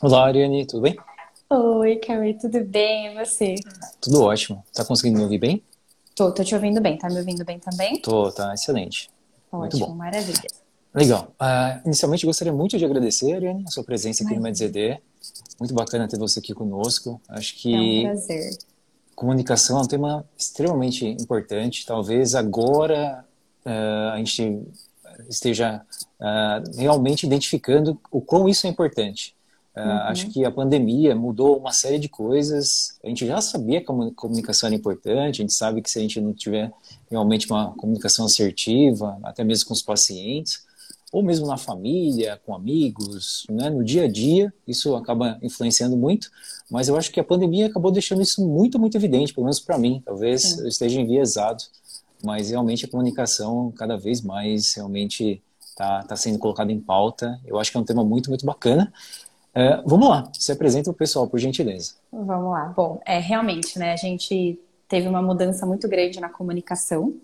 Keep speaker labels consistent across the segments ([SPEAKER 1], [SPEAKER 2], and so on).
[SPEAKER 1] Olá, Ariane, tudo bem?
[SPEAKER 2] Oi, Carrie, tudo bem? E você?
[SPEAKER 1] Tudo ótimo. Tá conseguindo me ouvir bem?
[SPEAKER 2] Tô, tô te ouvindo bem. Tá me ouvindo bem também?
[SPEAKER 1] Tô, tá excelente. Muito
[SPEAKER 2] Ótimo,
[SPEAKER 1] bom.
[SPEAKER 2] maravilha.
[SPEAKER 1] Legal. Ah, inicialmente, gostaria muito de agradecer, Ariane, a sua presença aqui no MedZD. Muito bacana ter você aqui conosco. Acho
[SPEAKER 2] É um
[SPEAKER 1] que
[SPEAKER 2] prazer.
[SPEAKER 1] comunicação é um tema extremamente importante. Talvez agora ah, a gente esteja ah, realmente identificando o quão isso é importante. Ah, Acho que a pandemia mudou uma série de coisas. A gente já sabia que a comu- comunicação era importante, a gente sabe que se a gente não tiver realmente uma comunicação assertiva, até mesmo com os pacientes, ou mesmo na família, com amigos, né, no dia a dia, isso acaba influenciando muito. Mas eu acho que a pandemia acabou deixando isso muito, muito evidente, pelo menos para mim. Talvez
[SPEAKER 2] Sim.
[SPEAKER 1] eu esteja enviesado, mas realmente a comunicação cada vez mais realmente está tá sendo colocada em pauta. Eu acho que é um tema muito, muito bacana. É, vamos lá, se apresenta o pessoal, por gentileza.
[SPEAKER 2] Vamos lá. Bom, é realmente, né? A gente teve uma mudança muito grande na comunicação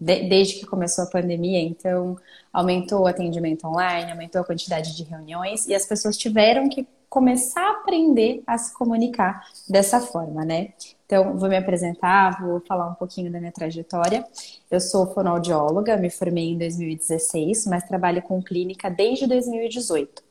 [SPEAKER 2] de- desde que começou a pandemia. Então, aumentou o atendimento online, aumentou a quantidade de reuniões e as pessoas tiveram que começar a aprender a se comunicar dessa forma, né? Então, vou me apresentar, vou falar um pouquinho da minha trajetória. Eu sou fonoaudióloga, me formei em 2016, mas trabalho com clínica desde 2018.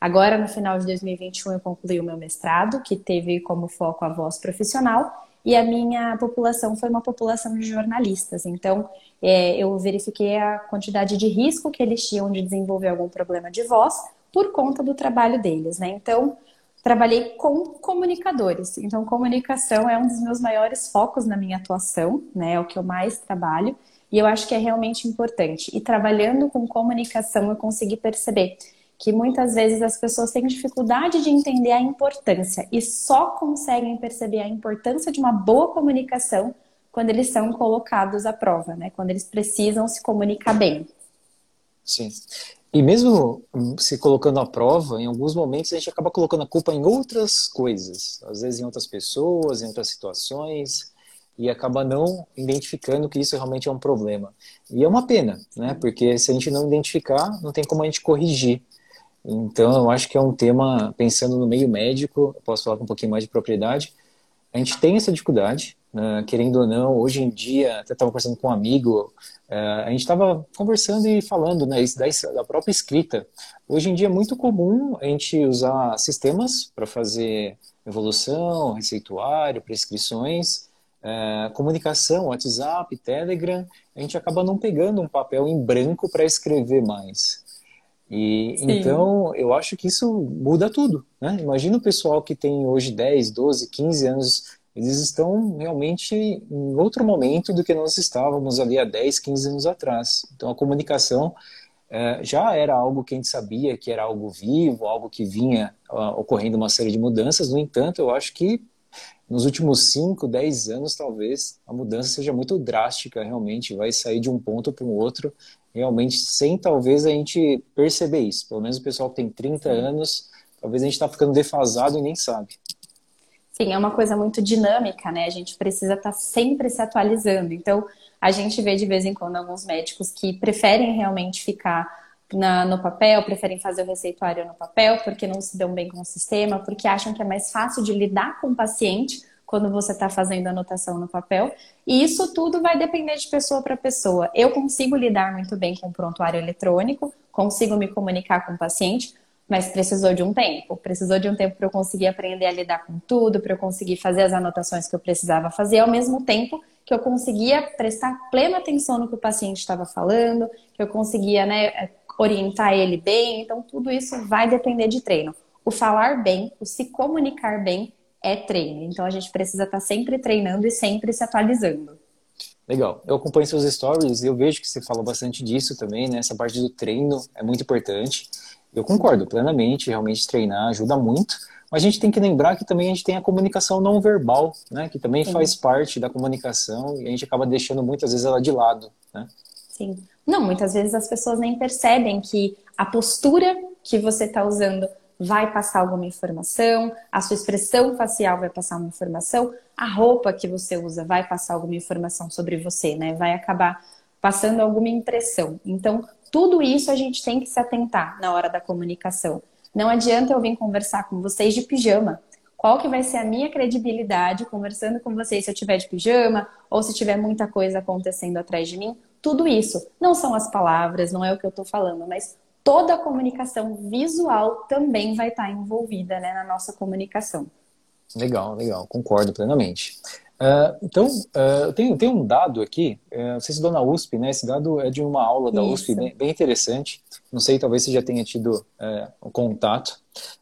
[SPEAKER 2] Agora, no final de 2021, eu concluí o meu mestrado, que teve como foco a voz profissional, e a minha população foi uma população de jornalistas. Então, é, eu verifiquei a quantidade de risco que eles tinham de desenvolver algum problema de voz por conta do trabalho deles, né? Então, trabalhei com comunicadores. Então, comunicação é um dos meus maiores focos na minha atuação, né? É o que eu mais trabalho. E eu acho que é realmente importante. E trabalhando com comunicação, eu consegui perceber que muitas vezes as pessoas têm dificuldade de entender a importância e só conseguem perceber a importância de uma boa comunicação quando eles são colocados à prova, né? Quando eles precisam se comunicar bem.
[SPEAKER 1] Sim. E mesmo se colocando à prova, em alguns momentos a gente acaba colocando a culpa em outras coisas, às vezes em outras pessoas, em outras situações, e acaba não identificando que isso realmente é um problema. E é uma pena, né? Porque se a gente não identificar, não tem como a gente corrigir. Então, eu acho que é um tema, pensando no meio médico, posso falar com um pouquinho mais de propriedade, a gente tem essa dificuldade, né, querendo ou não, hoje em dia, até estava conversando com um amigo, eh, a gente estava conversando e falando né, da própria escrita. Hoje em dia é muito comum a gente usar sistemas para fazer evolução, receituário, prescrições, eh, comunicação, WhatsApp, Telegram, a gente acaba não pegando um papel em branco para escrever mais. E
[SPEAKER 2] Sim.
[SPEAKER 1] então eu acho que isso muda tudo, né? Imagina o pessoal que tem hoje 10, 12, 15 anos, eles estão realmente em outro momento do que nós estávamos ali há 10, 15 anos atrás. Então a comunicação eh, já era algo que a gente sabia que era algo vivo, algo que vinha ah, ocorrendo uma série de mudanças. No entanto, eu acho que nos últimos 5, 10 anos, talvez, a mudança seja muito drástica, realmente, vai sair de um ponto para o outro, realmente, sem talvez a gente perceber isso. Pelo menos o pessoal que tem 30 anos, talvez a gente está ficando defasado e nem sabe.
[SPEAKER 2] Sim, é uma coisa muito dinâmica, né? A gente precisa estar sempre se atualizando. Então, a gente vê de vez em quando alguns médicos que preferem realmente ficar na- no papel, preferem fazer o receituário no papel, porque não se dão bem com o sistema, porque acham que é mais fácil de lidar com o paciente quando você está fazendo anotação no papel. E isso tudo vai depender de pessoa para pessoa. Eu consigo lidar muito bem com o prontuário eletrônico, consigo me comunicar com o paciente, mas precisou de um tempo. Precisou de um tempo para eu conseguir aprender a lidar com tudo, para eu conseguir fazer as anotações que eu precisava fazer, ao mesmo tempo que eu conseguia prestar plena atenção no que o paciente estava falando, que eu conseguia né, orientar ele bem. Então, tudo isso vai depender de treino. O falar bem, o se comunicar bem é treino. Então, a gente precisa estar sempre treinando e sempre se atualizando.
[SPEAKER 1] Legal. Eu acompanho seus stories e eu vejo que você fala bastante disso também, né? Essa parte do treino é muito importante. Eu concordo plenamente, realmente treinar ajuda muito, mas a gente tem que lembrar que também a gente tem a comunicação não verbal, né? Que também
[SPEAKER 2] Sim.
[SPEAKER 1] faz parte da comunicação e a gente acaba deixando muitas vezes ela de lado, né?
[SPEAKER 2] Sim. Não, muitas vezes as pessoas nem percebem que a postura que você está usando vai passar alguma informação, a sua expressão facial vai passar uma informação, a roupa que você usa vai passar alguma informação sobre você, né? Vai acabar passando alguma impressão. Então, tudo isso a gente tem que se atentar na hora da comunicação. Não adianta eu vir conversar com vocês de pijama. Qual que vai ser a minha credibilidade conversando com vocês se eu tiver de pijama ou se tiver muita coisa acontecendo atrás de mim? Tudo isso. Não são as palavras, não é o que eu estou falando, mas toda a comunicação visual também vai estar envolvida né, na nossa comunicação.
[SPEAKER 1] Legal, legal, concordo plenamente. Uh, então, uh, tem, tem um dado aqui, uh, não sei se na USP, né? Esse dado é de uma aula da Isso. USP bem, bem, interessante. Não sei, talvez você já tenha tido uh, contato.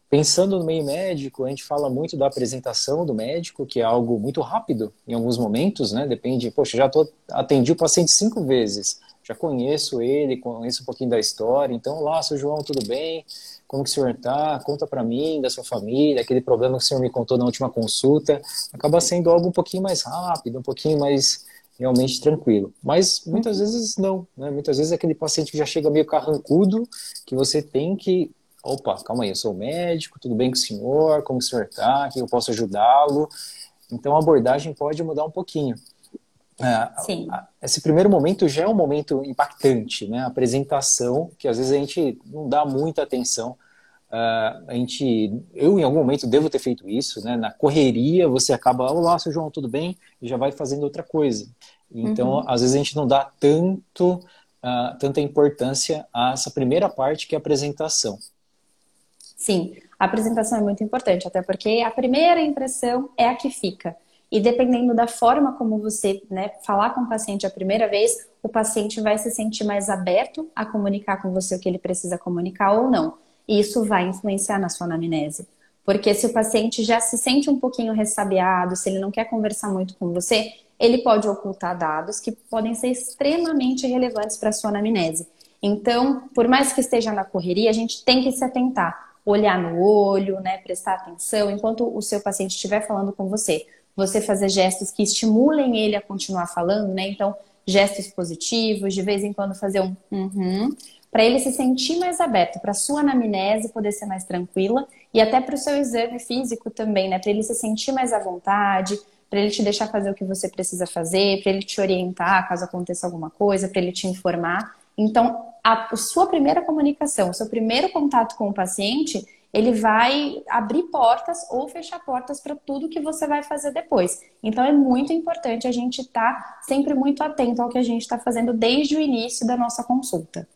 [SPEAKER 1] Pensando no meio médico, a gente fala muito da apresentação do médico, que é algo muito rápido em alguns momentos, né? Depende, poxa, já tô, atendi o paciente cinco vezes, já conheço ele, conheço um pouquinho da história, então, olá, seu João, tudo bem? como que o senhor está, conta para mim, da sua família, aquele problema que o senhor me contou na última consulta, acaba sendo algo um pouquinho mais rápido, um pouquinho mais realmente tranquilo. Mas muitas vezes não, né? Muitas vezes aquele paciente que já chega meio carrancudo, que você tem que, opa, calma aí, eu sou médico, tudo bem com o senhor, como o senhor está, que eu posso ajudá-lo. Então a abordagem pode mudar um pouquinho. É, Sim. esse primeiro momento já é um momento impactante, né? A apresentação, que às vezes a gente não dá muita atenção. Uh, a gente, eu em algum momento devo ter feito isso, né? Na correria você acaba, olá, seu João, tudo bem? E já vai fazendo outra coisa. Então, uhum. às vezes a gente não dá tanto, uh, tanta importância a essa primeira parte que é a apresentação.
[SPEAKER 2] Sim, a apresentação é muito importante, até porque a primeira impressão é a que fica. E dependendo da forma como você né, falar com o paciente a primeira vez, o paciente vai se sentir mais aberto a comunicar com você o que ele precisa comunicar ou não. E isso vai influenciar na sua anamnese. Porque se o paciente já se sente um pouquinho ressabiado, se ele não quer conversar muito com você, ele pode ocultar dados que podem ser extremamente relevantes para a sua anamnese. Então, por mais que esteja na correria, a gente tem que se atentar, olhar no olho, né, prestar atenção enquanto o seu paciente estiver falando com você você fazer gestos que estimulem ele a continuar falando, né? Então, gestos positivos, de vez em quando fazer um uhum, para ele se sentir mais aberto, para sua anamnese poder ser mais tranquila e até para o seu exame físico também, né? Para ele se sentir mais à vontade, para ele te deixar fazer o que você precisa fazer, para ele te orientar caso aconteça alguma coisa, para ele te informar. Então, a, sua primeira comunicação, o seu primeiro contato com o paciente ele vai abrir portas ou fechar portas para tudo que você vai fazer depois. Então é muito importante a gente estar tá sempre muito atento ao que a gente está fazendo desde o início da nossa consulta.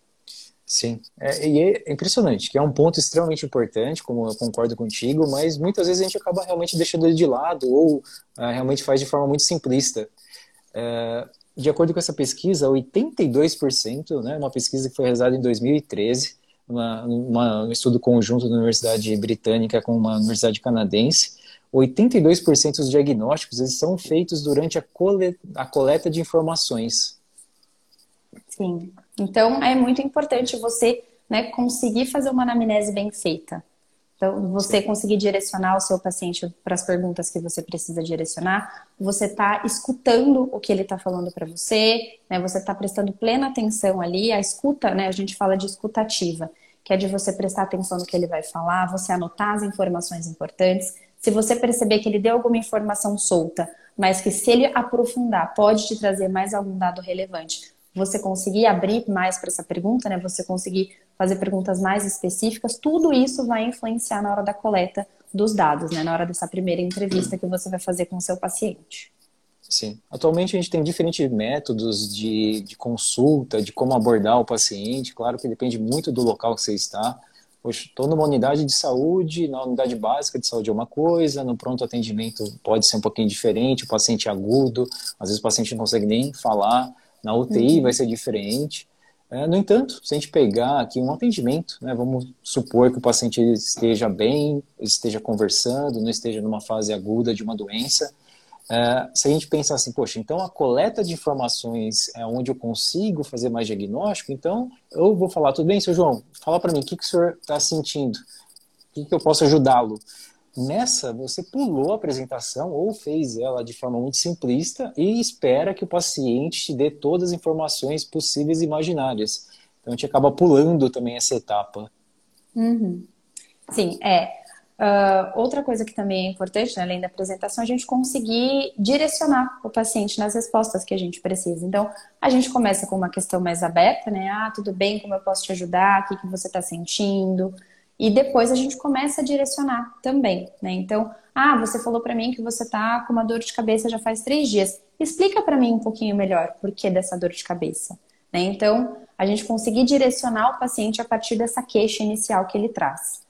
[SPEAKER 1] Sim, é, e é impressionante, que é um ponto extremamente importante, como eu concordo contigo, mas muitas vezes a gente acaba realmente deixando ele de lado ou é, realmente faz de forma muito simplista. É, de acordo com essa pesquisa, 82%, né, uma pesquisa que foi realizada em 2013, uma, uma, um estudo conjunto da Universidade Britânica com uma universidade canadense, 82% dos diagnósticos eles são feitos durante a, cole, a coleta de informações.
[SPEAKER 2] Sim. Então, é muito importante você né, conseguir fazer uma anamnese bem feita. Então, você conseguir direcionar o seu paciente para as perguntas que você precisa direcionar, você está escutando o que ele está falando para você, né? Você está prestando plena atenção ali. A escuta, né? A gente fala de escutativa, que é de você prestar atenção no que ele vai falar, você anotar as informações importantes. Se você perceber que ele deu alguma informação solta, mas que se ele aprofundar pode te trazer mais algum dado relevante, você conseguir abrir mais para essa pergunta, né? Você conseguir fazer perguntas mais específicas, tudo isso vai influenciar na hora da coleta dos dados, né? Na hora dessa primeira entrevista que você vai fazer com o seu paciente.
[SPEAKER 1] Sim. Atualmente a gente tem diferentes métodos de, de consulta, de como abordar o paciente. Claro que depende muito do local que você está. Hoje estou numa unidade de saúde, na unidade básica de saúde é uma coisa, no pronto atendimento pode ser um pouquinho diferente, o paciente é agudo, às vezes o paciente não consegue nem falar, na UTI uhum. vai ser diferente. É, no entanto, se a gente pegar aqui um atendimento, né, vamos supor que o paciente esteja bem, esteja conversando, não esteja numa fase aguda de uma doença. É, se a gente pensar assim, poxa, então a coleta de informações é onde eu consigo fazer mais diagnóstico, então eu vou falar, tudo bem, seu João, fala para mim, o que, que o senhor está sentindo? O que, que eu posso ajudá-lo? Nessa, você pulou a apresentação ou fez ela de forma muito simplista e espera que o paciente te dê todas as informações possíveis e imaginárias. Então, a gente acaba pulando também essa etapa.
[SPEAKER 2] Uhum. Sim, é. Uh, outra coisa que também é importante, né, além da apresentação, a gente conseguir direcionar o paciente nas respostas que a gente precisa. Então, a gente começa com uma questão mais aberta, né? Ah, tudo bem, como eu posso te ajudar? O que, que você está sentindo? E depois a gente começa a direcionar também, né? Então, ah, você falou para mim que você tá com uma dor de cabeça já faz três dias. Explica para mim um pouquinho melhor por que dessa dor de cabeça. Né? Então, a gente conseguir direcionar o paciente a partir dessa queixa inicial que ele traz.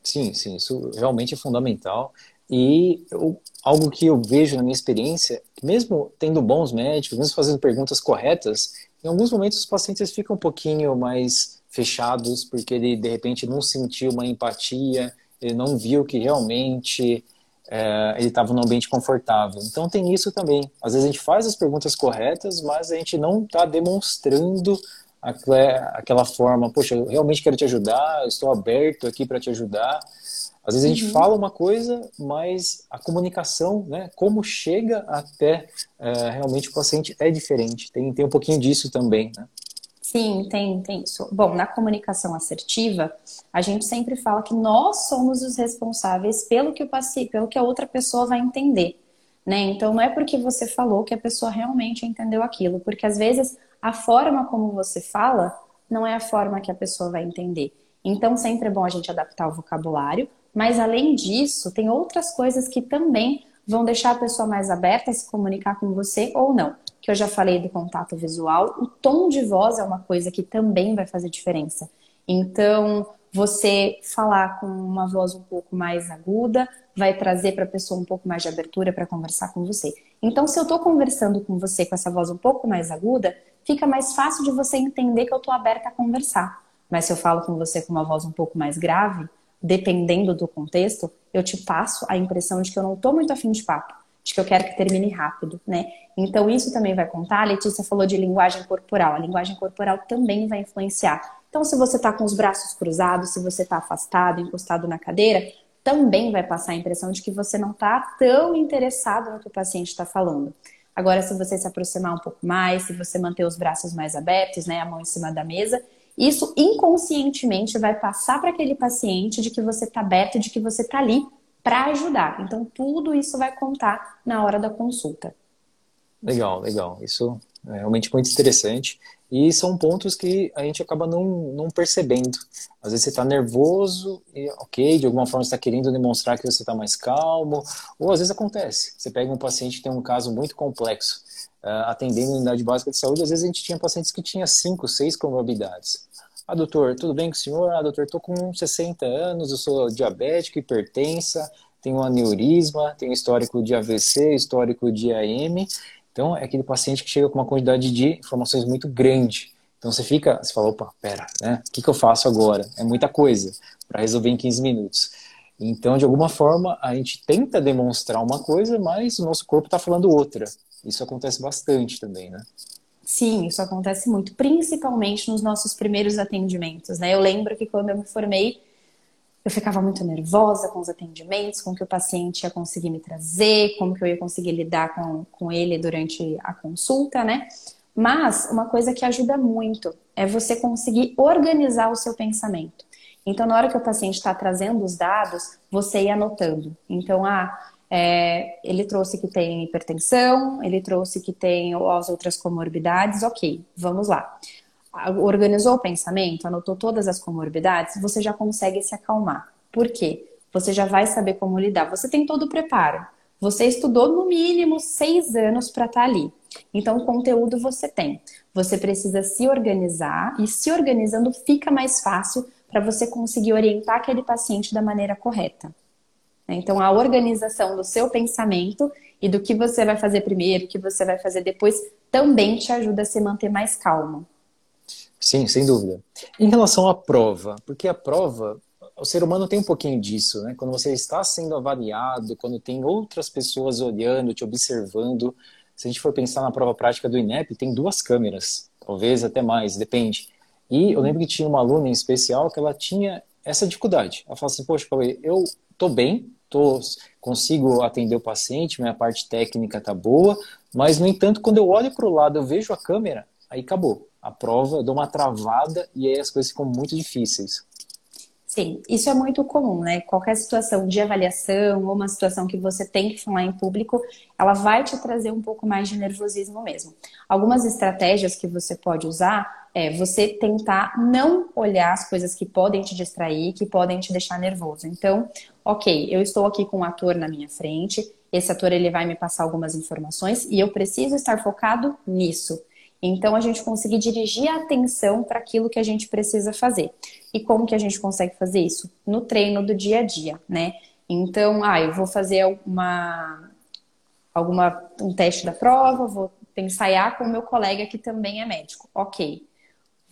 [SPEAKER 1] Sim, sim, isso realmente é fundamental. E eu, algo que eu vejo na minha experiência, mesmo tendo bons médicos, mesmo fazendo perguntas corretas, em alguns momentos os pacientes ficam um pouquinho mais fechados, porque ele de repente não sentiu uma empatia, ele não viu que realmente é, ele estava num ambiente confortável. Então tem isso também. Às vezes a gente faz as perguntas corretas, mas a gente não está demonstrando aquela forma, poxa, eu realmente quero te ajudar, estou aberto aqui para te ajudar. Às vezes a gente uhum. fala uma coisa, mas a comunicação, né, como chega até é, realmente o paciente é diferente. Tem, tem um pouquinho disso também, né?
[SPEAKER 2] Sim, tem, tem isso. Bom, na comunicação assertiva, a gente sempre fala que nós somos os responsáveis pelo que o paciente, pelo que a outra pessoa vai entender. Né? Então não é porque você falou que a pessoa realmente entendeu aquilo, porque às vezes a forma como você fala não é a forma que a pessoa vai entender. Então sempre é bom a gente adaptar o vocabulário, mas além disso, tem outras coisas que também vão deixar a pessoa mais aberta a se comunicar com você ou não que eu já falei do contato visual, o tom de voz é uma coisa que também vai fazer diferença. Então, você falar com uma voz um pouco mais aguda vai trazer para a pessoa um pouco mais de abertura para conversar com você. Então, se eu estou conversando com você com essa voz um pouco mais aguda, fica mais fácil de você entender que eu estou aberta a conversar. Mas se eu falo com você com uma voz um pouco mais grave, dependendo do contexto, eu te passo a impressão de que eu não estou muito afim de papo de que eu quero que termine rápido, né? Então isso também vai contar. A Letícia falou de linguagem corporal. A linguagem corporal também vai influenciar. Então, se você está com os braços cruzados, se você está afastado, encostado na cadeira, também vai passar a impressão de que você não está tão interessado no que o paciente está falando. Agora, se você se aproximar um pouco mais, se você manter os braços mais abertos, né, a mão em cima da mesa, isso inconscientemente vai passar para aquele paciente de que você está aberto, de que você está ali para ajudar. Então, tudo isso vai contar na hora da consulta.
[SPEAKER 1] Legal, legal. Isso é realmente muito interessante. E são pontos que a gente acaba não, não percebendo. Às vezes você está nervoso e, ok, de alguma forma você está querendo demonstrar que você está mais calmo. Ou às vezes acontece. Você pega um paciente que tem um caso muito complexo, uh, atendendo a unidade básica de saúde, às vezes a gente tinha pacientes que tinham cinco, seis comorbidades. Ah, doutor, tudo bem com o senhor? Ah, doutor, estou com 60 anos, eu sou diabético, hipertensa, tenho aneurisma, tenho histórico de AVC, histórico de AM. Então, é aquele paciente que chega com uma quantidade de informações muito grande. Então, você fica, você fala, opa, pera, né? O que, que eu faço agora? É muita coisa para resolver em 15 minutos. Então, de alguma forma, a gente tenta demonstrar uma coisa, mas o nosso corpo está falando outra. Isso acontece bastante também, né?
[SPEAKER 2] Sim, isso acontece muito, principalmente nos nossos primeiros atendimentos, né? Eu lembro que quando eu me formei, eu ficava muito nervosa com os atendimentos, com o que o paciente ia conseguir me trazer, como que eu ia conseguir lidar com, com ele durante a consulta, né? Mas uma coisa que ajuda muito é você conseguir organizar o seu pensamento. Então, na hora que o paciente está trazendo os dados, você ir anotando. Então, ah, é, ele trouxe que tem hipertensão, ele trouxe que tem as outras comorbidades, ok, vamos lá. Organizou o pensamento, anotou todas as comorbidades, você já consegue se acalmar. Por quê? Você já vai saber como lidar. Você tem todo o preparo. Você estudou no mínimo seis anos para estar tá ali. Então, conteúdo você tem. Você precisa se organizar e se organizando fica mais fácil para você conseguir orientar aquele paciente da maneira correta. Né? Então, a organização do seu pensamento e do que você vai fazer primeiro, o que você vai fazer depois, também te ajuda a se manter mais calmo.
[SPEAKER 1] Sim, sem dúvida. Em relação à prova, porque a prova, o ser humano tem um pouquinho disso, né? Quando você está sendo avaliado, quando tem outras pessoas olhando, te observando. Se a gente for pensar na prova prática do INEP, tem duas câmeras, talvez até mais, depende. E eu lembro que tinha uma aluna em especial que ela tinha essa dificuldade. Ela falou assim: Poxa, eu tô bem, tô, consigo atender o paciente, minha parte técnica tá boa, mas no entanto, quando eu olho para o lado, eu vejo a câmera, aí acabou. A prova, eu dou uma travada e aí as coisas ficam muito difíceis.
[SPEAKER 2] Sim, isso é muito comum, né? Qualquer situação de avaliação ou uma situação que você tem que falar em público, ela vai te trazer um pouco mais de nervosismo mesmo. Algumas estratégias que você pode usar é você tentar não olhar as coisas que podem te distrair, que podem te deixar nervoso. Então, ok, eu estou aqui com um ator na minha frente, esse ator ele vai me passar algumas informações e eu preciso estar focado nisso. Então, a gente conseguir dirigir a atenção para aquilo que a gente precisa fazer. E como que a gente consegue fazer isso? No treino do dia a dia, né? Então, ah, eu vou fazer uma, alguma, um teste da prova, vou ensaiar com o meu colega que também é médico. Ok.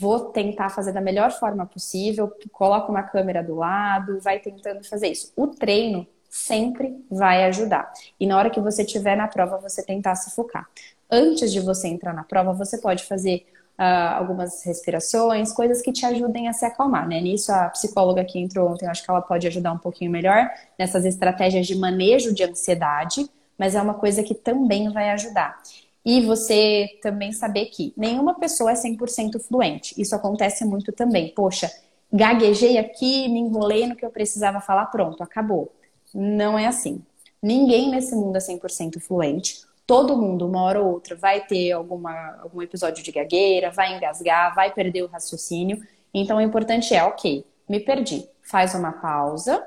[SPEAKER 2] Vou tentar fazer da melhor forma possível, coloca uma câmera do lado, vai tentando fazer isso. O treino sempre vai ajudar. E na hora que você estiver na prova, você tentar se focar. Antes de você entrar na prova, você pode fazer uh, algumas respirações, coisas que te ajudem a se acalmar, né? Nisso, a psicóloga que entrou ontem, acho que ela pode ajudar um pouquinho melhor nessas estratégias de manejo de ansiedade, mas é uma coisa que também vai ajudar. E você também saber que nenhuma pessoa é 100% fluente. Isso acontece muito também. Poxa, gaguejei aqui, me enrolei no que eu precisava falar, pronto, acabou. Não é assim. Ninguém nesse mundo é 100% fluente. Todo mundo, uma hora ou outra, vai ter alguma, algum episódio de gagueira, vai engasgar, vai perder o raciocínio. Então, o importante é, ok, me perdi. Faz uma pausa,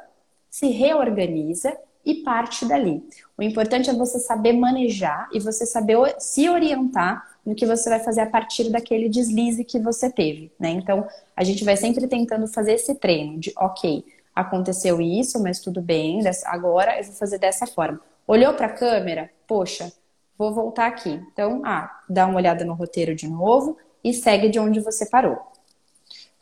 [SPEAKER 2] se reorganiza e parte dali. O importante é você saber manejar e você saber se orientar no que você vai fazer a partir daquele deslize que você teve, né? Então, a gente vai sempre tentando fazer esse treino de, ok, aconteceu isso, mas tudo bem, agora eu vou fazer dessa forma. Olhou para a câmera? Poxa, vou voltar aqui. Então, ah, dá uma olhada no roteiro de novo e segue de onde você parou.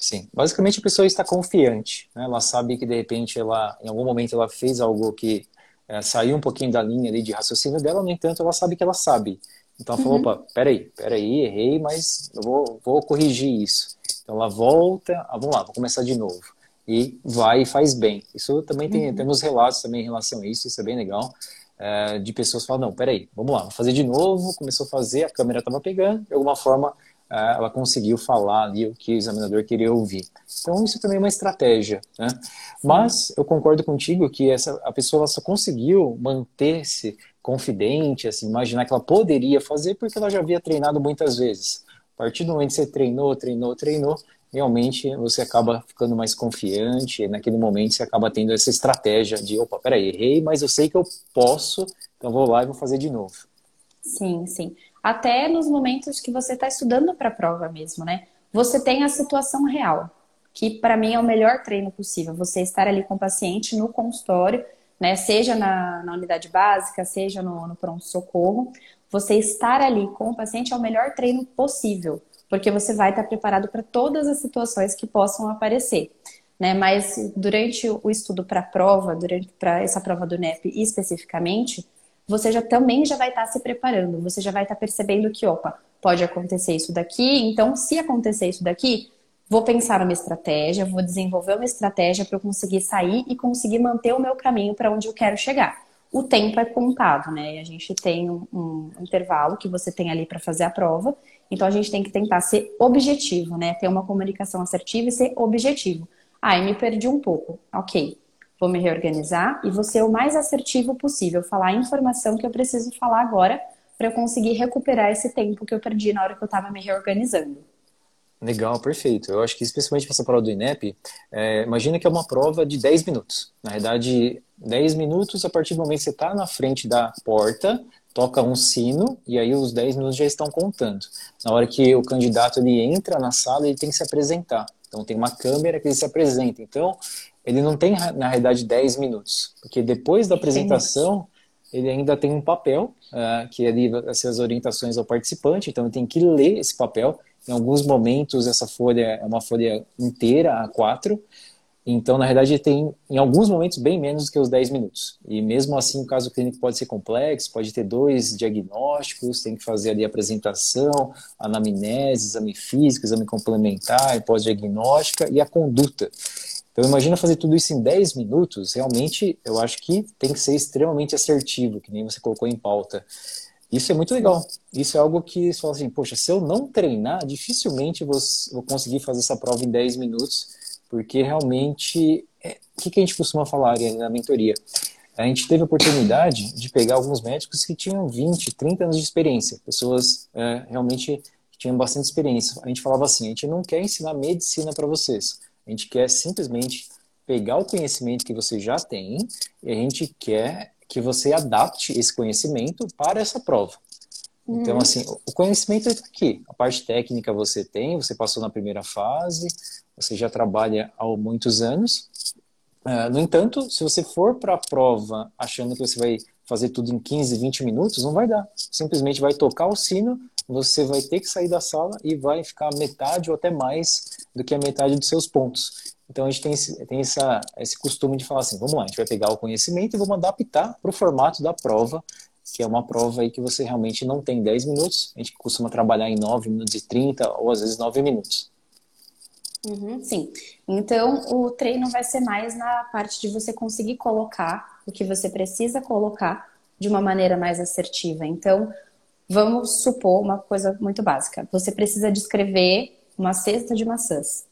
[SPEAKER 1] Sim, basicamente a pessoa está confiante, né? Ela sabe que de repente ela, em algum momento, ela fez algo que é, saiu um pouquinho da linha ali de raciocínio dela, no entanto, ela sabe que ela sabe. Então ela falou, uhum. opa, peraí, peraí, errei, mas eu vou, vou corrigir isso. Então ela volta, ah, vamos lá, vou começar de novo e vai e faz bem. Isso também tem, uhum. temos relatos também em relação a isso, isso é bem legal, é, de pessoas falam, não, peraí, vamos lá, vou fazer de novo, começou a fazer, a câmera estava pegando, de alguma forma ela conseguiu falar ali o que o examinador queria ouvir. Então isso também é uma estratégia, né? Mas eu concordo contigo que essa, a pessoa só conseguiu manter-se confidente, assim, imaginar que ela poderia fazer porque ela já havia treinado muitas vezes. A partir do momento que você treinou, treinou, treinou, realmente você acaba ficando mais confiante, e naquele momento você acaba tendo essa estratégia de, opa, peraí, errei, mas eu sei que eu posso, então vou lá e vou fazer de novo.
[SPEAKER 2] Sim, sim. Até nos momentos que você está estudando para a prova mesmo, né? Você tem a situação real, que para mim é o melhor treino possível. Você estar ali com o paciente no consultório, né? Seja na, na unidade básica, seja no, no pronto-socorro. Você estar ali com o paciente é o melhor treino possível porque você vai estar preparado para todas as situações que possam aparecer. Né? Mas durante o estudo para a prova, durante para essa prova do NEP especificamente, você já também já vai estar se preparando, você já vai estar percebendo que, opa, pode acontecer isso daqui, então se acontecer isso daqui, vou pensar uma estratégia, vou desenvolver uma estratégia para eu conseguir sair e conseguir manter o meu caminho para onde eu quero chegar. O tempo é contado, né? A gente tem um, um intervalo que você tem ali para fazer a prova então a gente tem que tentar ser objetivo, né? Ter uma comunicação assertiva e ser objetivo. Ah, me perdi um pouco. Ok, vou me reorganizar e ser o mais assertivo possível, falar a informação que eu preciso falar agora para eu conseguir recuperar esse tempo que eu perdi na hora que eu estava me reorganizando.
[SPEAKER 1] Legal, perfeito. Eu acho que especialmente para essa prova do INEP, é, imagina que é uma prova de 10 minutos. Na verdade, 10 minutos a partir do momento que você está na frente da porta, toca um sino e aí os 10 minutos já estão contando. Na hora que o candidato ele entra na sala, ele tem que se apresentar. Então tem uma câmera que ele se apresenta. Então ele não tem na realidade 10 minutos, porque depois da apresentação ele ainda tem um papel uh, que ali vai ser as orientações ao participante. Então ele tem que ler esse papel. Em alguns momentos essa folha é uma folha inteira A4 então, na verdade, tem, em alguns momentos, bem menos do que os 10 minutos. E mesmo assim, o caso clínico pode ser complexo, pode ter dois diagnósticos, tem que fazer ali a apresentação, anamnese, exame físico, exame complementar, pós-diagnóstica e a conduta. Então, imagina fazer tudo isso em 10 minutos, realmente, eu acho que tem que ser extremamente assertivo, que nem você colocou em pauta. Isso é muito legal. Isso é algo que você fala assim, poxa, se eu não treinar, dificilmente vou, conseguir fazer essa prova em 10 minutos, porque realmente, é, o que, que a gente costuma falar na mentoria? A gente teve a oportunidade de pegar alguns médicos que tinham 20, 30 anos de experiência, pessoas é, realmente que tinham bastante experiência. A gente falava assim: a gente não quer ensinar medicina para vocês, a gente quer simplesmente pegar o conhecimento que você já tem e a gente quer que você adapte esse conhecimento para essa prova. Então, uhum. Então, assim, o conhecimento está aqui. A parte técnica você tem, você passou na primeira fase, você já trabalha há muitos anos. Uh, no entanto, se você for para a prova achando que você vai fazer tudo em 15, 20 minutos, não vai dar. Simplesmente vai tocar o sino, você vai ter que sair da sala e vai ficar metade ou até mais do que a metade dos seus pontos. Então a gente tem, esse, tem essa, esse costume de falar assim, vamos lá, a gente vai pegar o conhecimento e vamos adaptar para o formato da prova, que é uma prova aí que você realmente não tem 10 minutos, a gente costuma trabalhar em 9 minutos e 30 ou às vezes 9 minutos.
[SPEAKER 2] Uhum, sim. Então, o treino vai ser mais na parte de você conseguir colocar o que você precisa colocar de uma maneira mais assertiva. Então, vamos supor uma coisa muito básica. Você precisa descrever uma cesta de maçãs.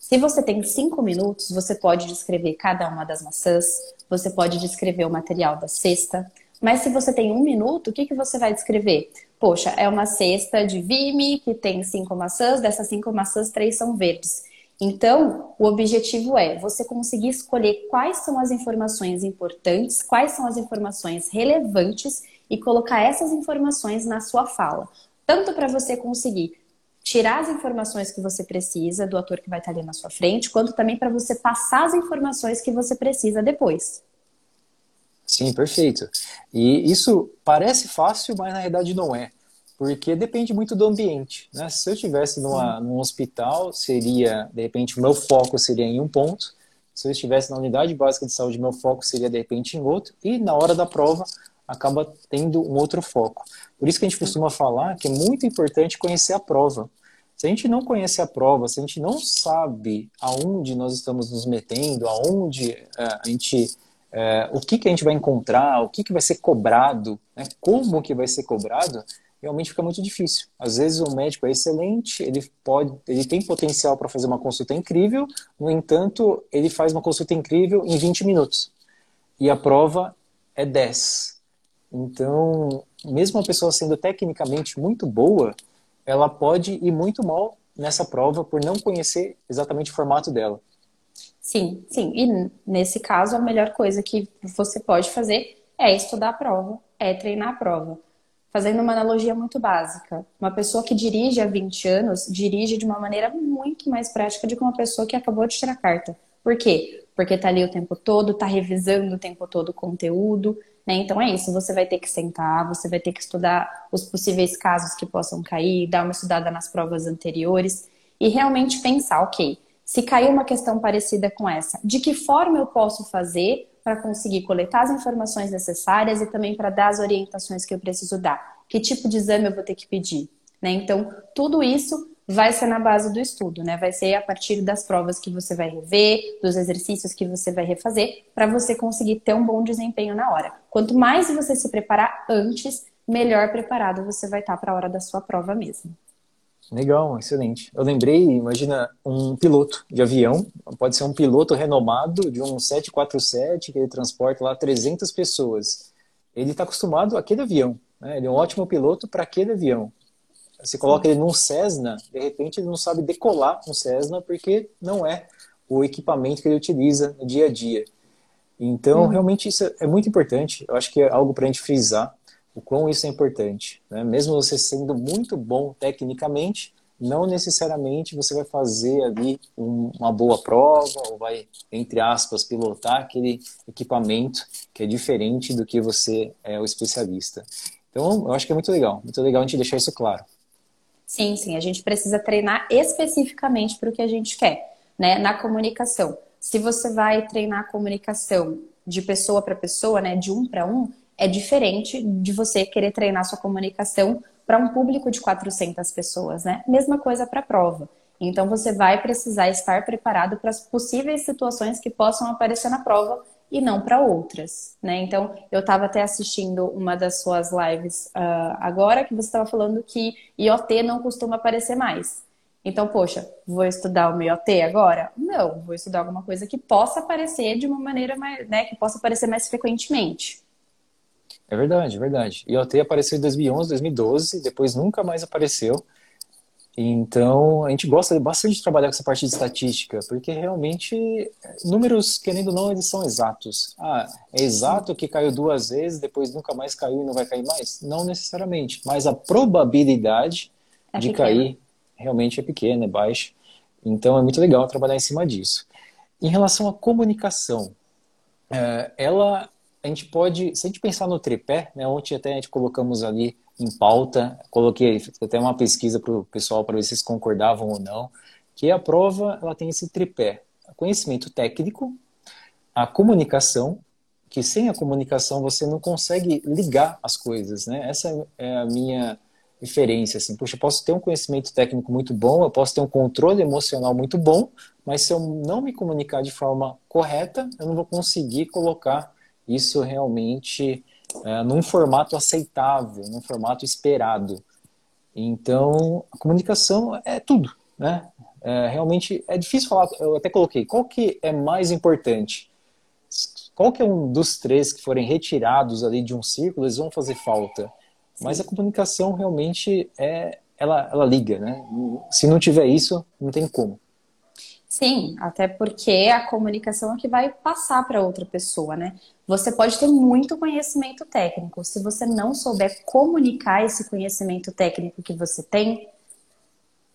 [SPEAKER 2] Se você tem cinco minutos, você pode descrever cada uma das maçãs, você pode descrever o material da cesta. Mas se você tem um minuto, o que, que você vai descrever? Poxa, é uma cesta de vime que tem cinco maçãs, dessas cinco maçãs, três são verdes. Então, o objetivo é você conseguir escolher quais são as informações importantes, quais são as informações relevantes e colocar essas informações na sua fala. Tanto para você conseguir tirar as informações que você precisa do ator que vai estar ali na sua frente, quanto também para você passar as informações que você precisa depois.
[SPEAKER 1] Sim, perfeito. E isso parece fácil, mas na realidade não é porque depende muito do ambiente. Né? Se eu estivesse numa, num hospital, seria, de repente, o meu foco seria em um ponto. Se eu estivesse na unidade básica de saúde, meu foco seria, de repente, em outro. E na hora da prova, acaba tendo um outro foco. Por isso que a gente costuma falar que é muito importante conhecer a prova. Se a gente não conhece a prova, se a gente não sabe aonde nós estamos nos metendo, aonde é, a gente, é, o que, que a gente vai encontrar, o que, que vai ser cobrado, né, como que vai ser cobrado, realmente fica muito difícil. Às vezes o médico é excelente, ele pode, ele tem potencial para fazer uma consulta incrível, no entanto, ele faz uma consulta incrível em 20 minutos. E a prova é 10. Então, mesmo uma pessoa sendo tecnicamente muito boa, ela pode ir muito mal nessa prova por não conhecer exatamente o formato dela.
[SPEAKER 2] Sim, sim. E nesse caso, a melhor coisa que você pode fazer é estudar a prova, é treinar a prova Fazendo uma analogia muito básica, uma pessoa que dirige há 20 anos dirige de uma maneira muito mais prática do que uma pessoa que acabou de tirar carta. Por quê? Porque está ali o tempo todo, está revisando o tempo todo o conteúdo, né? Então é isso, você vai ter que sentar, você vai ter que estudar os possíveis casos que possam cair, dar uma estudada nas provas anteriores e realmente pensar, ok, se caiu uma questão parecida com essa, de que forma eu posso fazer para conseguir coletar as informações necessárias e também para dar as orientações que eu preciso dar. Que tipo de exame eu vou ter que pedir? Né? Então, tudo isso vai ser na base do estudo, né? Vai ser a partir das provas que você vai rever, dos exercícios que você vai refazer, para você conseguir ter um bom desempenho na hora. Quanto mais você se preparar antes, melhor preparado você vai estar para a hora da sua prova mesmo.
[SPEAKER 1] Legal, excelente. Eu lembrei, imagina um piloto de avião, pode ser um piloto renomado de um 747 que ele transporta lá 300 pessoas. Ele está acostumado àquele avião, né? ele é um ótimo piloto para aquele avião. Você coloca ele num Cessna, de repente ele não sabe decolar um Cessna porque não é o equipamento que ele utiliza no dia a dia. Então, hum. realmente isso é muito importante. Eu acho que é algo para a gente frisar o quão isso é importante. Né? Mesmo você sendo muito bom tecnicamente, não necessariamente você vai fazer ali um, uma boa prova ou vai, entre aspas, pilotar aquele equipamento que é diferente do que você é o especialista. Então, eu acho que é muito legal, muito legal a gente deixar isso claro.
[SPEAKER 2] Sim, sim, a gente precisa treinar especificamente para o que a gente quer, né? Na comunicação. Se você vai treinar a comunicação de pessoa para pessoa, né, de um para um, é diferente de você querer treinar sua comunicação para um público de 400 pessoas, né? Mesma coisa para a prova. Então você vai precisar estar preparado para as possíveis situações que possam aparecer na prova e não para outras, né? Então eu estava até assistindo uma das suas lives uh, agora que você estava falando que IoT não costuma aparecer mais. Então, poxa, vou estudar o IoT agora? Não, vou estudar alguma coisa que possa aparecer de uma maneira mais, né, que possa aparecer mais frequentemente.
[SPEAKER 1] É verdade, é verdade. IoT apareceu em 2011, 2012, depois nunca mais apareceu. Então, a gente gosta bastante de trabalhar com essa parte de estatística, porque realmente números, querendo ou não, eles são exatos. Ah, é exato que caiu duas vezes, depois nunca mais caiu e não vai cair mais? Não necessariamente, mas a probabilidade é de pequena. cair realmente é pequena, é baixa. Então, é muito legal trabalhar em cima disso. Em relação à comunicação, é, ela, a gente pode, se a gente pensar no tripé, né, ontem até a gente colocamos ali em pauta, coloquei até uma pesquisa para o pessoal para ver se eles concordavam ou não, que a prova ela tem esse tripé: conhecimento técnico, a comunicação, que sem a comunicação você não consegue ligar as coisas, né? Essa é a minha referência, assim, puxa, eu posso ter um conhecimento técnico muito bom, eu posso ter um controle emocional muito bom, mas se eu não me comunicar de forma correta, eu não vou conseguir colocar isso realmente é, num formato aceitável, num formato esperado. Então, a comunicação é tudo, né? É, realmente é difícil falar, eu até coloquei, qual que é mais importante? Qual que é um dos três que forem retirados ali de um círculo, eles vão fazer falta? Mas a comunicação realmente é, ela, ela liga, né? Se não tiver isso, não tem como.
[SPEAKER 2] Sim, até porque a comunicação é que vai passar para outra pessoa, né? Você pode ter muito conhecimento técnico. Se você não souber comunicar esse conhecimento técnico que você tem,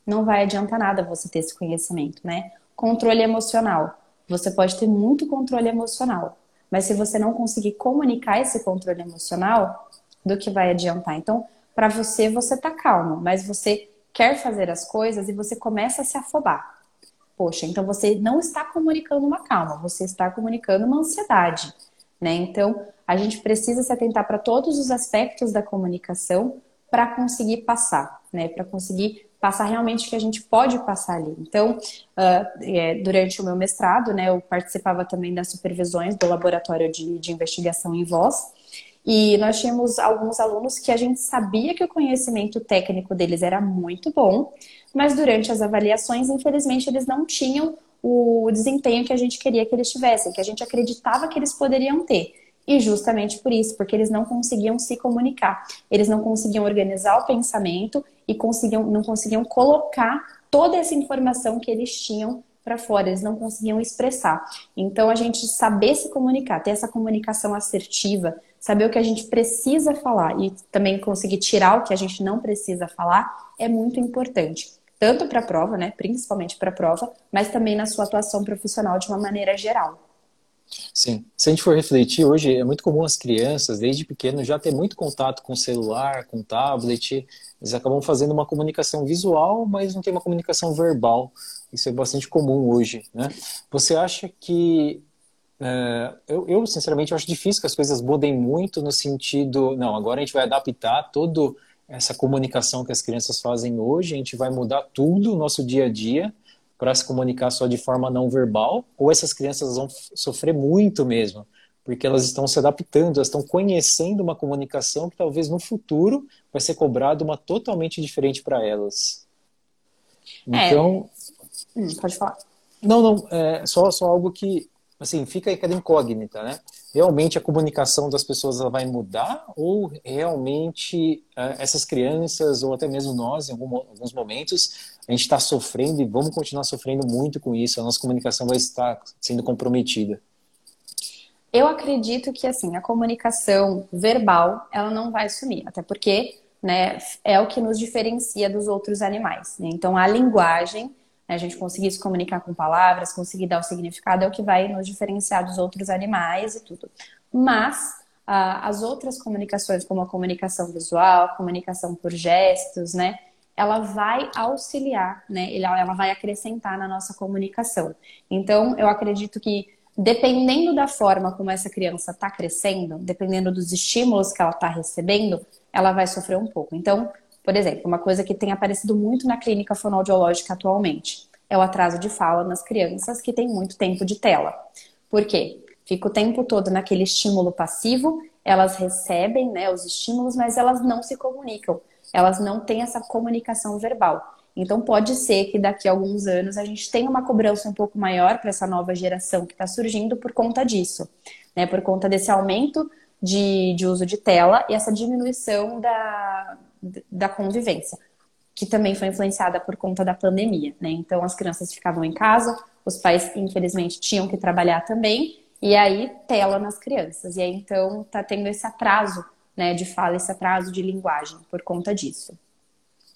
[SPEAKER 2] não vai adiantar nada você ter esse conhecimento, né? Controle emocional. Você pode ter muito controle emocional, mas se você não conseguir comunicar esse controle emocional, do que vai adiantar? Então, para você, você tá calmo, mas você quer fazer as coisas e você começa a se afobar. Poxa, então você não está comunicando uma calma, você está comunicando uma ansiedade, né? Então, a gente precisa se atentar para todos os aspectos da comunicação para conseguir passar, né? Para conseguir passar realmente o que a gente pode passar ali. Então, uh, durante o meu mestrado, né, eu participava também das supervisões do laboratório de, de investigação em voz. E nós tínhamos alguns alunos que a gente sabia que o conhecimento técnico deles era muito bom, mas durante as avaliações, infelizmente, eles não tinham o desempenho que a gente queria que eles tivessem, que a gente acreditava que eles poderiam ter. E justamente por isso, porque eles não conseguiam se comunicar, eles não conseguiam organizar o pensamento e conseguiam, não conseguiam colocar toda essa informação que eles tinham para fora, eles não conseguiam expressar. Então, a gente saber se comunicar, ter essa comunicação assertiva, saber o que a gente precisa falar e também conseguir tirar o que a gente não precisa falar é muito importante. Tanto para a prova, né, principalmente para a prova, mas também na sua atuação profissional de uma maneira geral.
[SPEAKER 1] Sim, se a gente for refletir, hoje é muito comum as crianças, desde pequeno, já ter muito contato com celular, com tablet, eles acabam fazendo uma comunicação visual, mas não tem uma comunicação verbal. Isso é bastante comum hoje, né? Você acha que é, eu, eu, sinceramente, acho difícil que as coisas mudem muito no sentido, não, agora a gente vai adaptar toda essa comunicação que as crianças fazem hoje, a gente vai mudar tudo o nosso dia a dia para se comunicar só de forma não verbal, ou essas crianças vão sofrer muito mesmo, porque elas estão se adaptando, elas estão conhecendo uma comunicação que talvez no futuro vai ser cobrada uma totalmente diferente para elas.
[SPEAKER 2] É. Então. É. Hum, pode falar.
[SPEAKER 1] Não, não, é só, só algo que assim, fica aquela incógnita, né? Realmente a comunicação das pessoas vai mudar ou realmente uh, essas crianças ou até mesmo nós, em alguns momentos, a gente está sofrendo e vamos continuar sofrendo muito com isso, a nossa comunicação vai estar sendo comprometida?
[SPEAKER 2] Eu acredito que, assim, a comunicação verbal, ela não vai sumir, até porque, né, é o que nos diferencia dos outros animais. Né? Então, a linguagem? A gente conseguir se comunicar com palavras, conseguir dar o significado é o que vai nos diferenciar dos outros animais e tudo. Mas ah, as outras comunicações, como a comunicação visual, a comunicação por gestos, né? Ela vai auxiliar, né? Ela vai acrescentar na nossa comunicação. Então, eu acredito que dependendo da forma como essa criança está crescendo, dependendo dos estímulos que ela está recebendo, ela vai sofrer um pouco. Então, por exemplo, uma coisa que tem aparecido muito na clínica fonoaudiológica atualmente é o atraso de fala nas crianças que têm muito tempo de tela. Por quê? Fica o tempo todo naquele estímulo passivo, elas recebem né, os estímulos, mas elas não se comunicam, elas não têm essa comunicação verbal. Então pode ser que daqui a alguns anos a gente tenha uma cobrança um pouco maior para essa nova geração que está surgindo por conta disso, né? Por conta desse aumento de, de uso de tela e essa diminuição da, da convivência. que também foi influenciada por conta da pandemia, né? Então as crianças ficavam em casa, os pais infelizmente tinham que trabalhar também, e aí tela nas crianças. E aí então tá tendo esse atraso, né, de fala, esse atraso de linguagem por conta disso.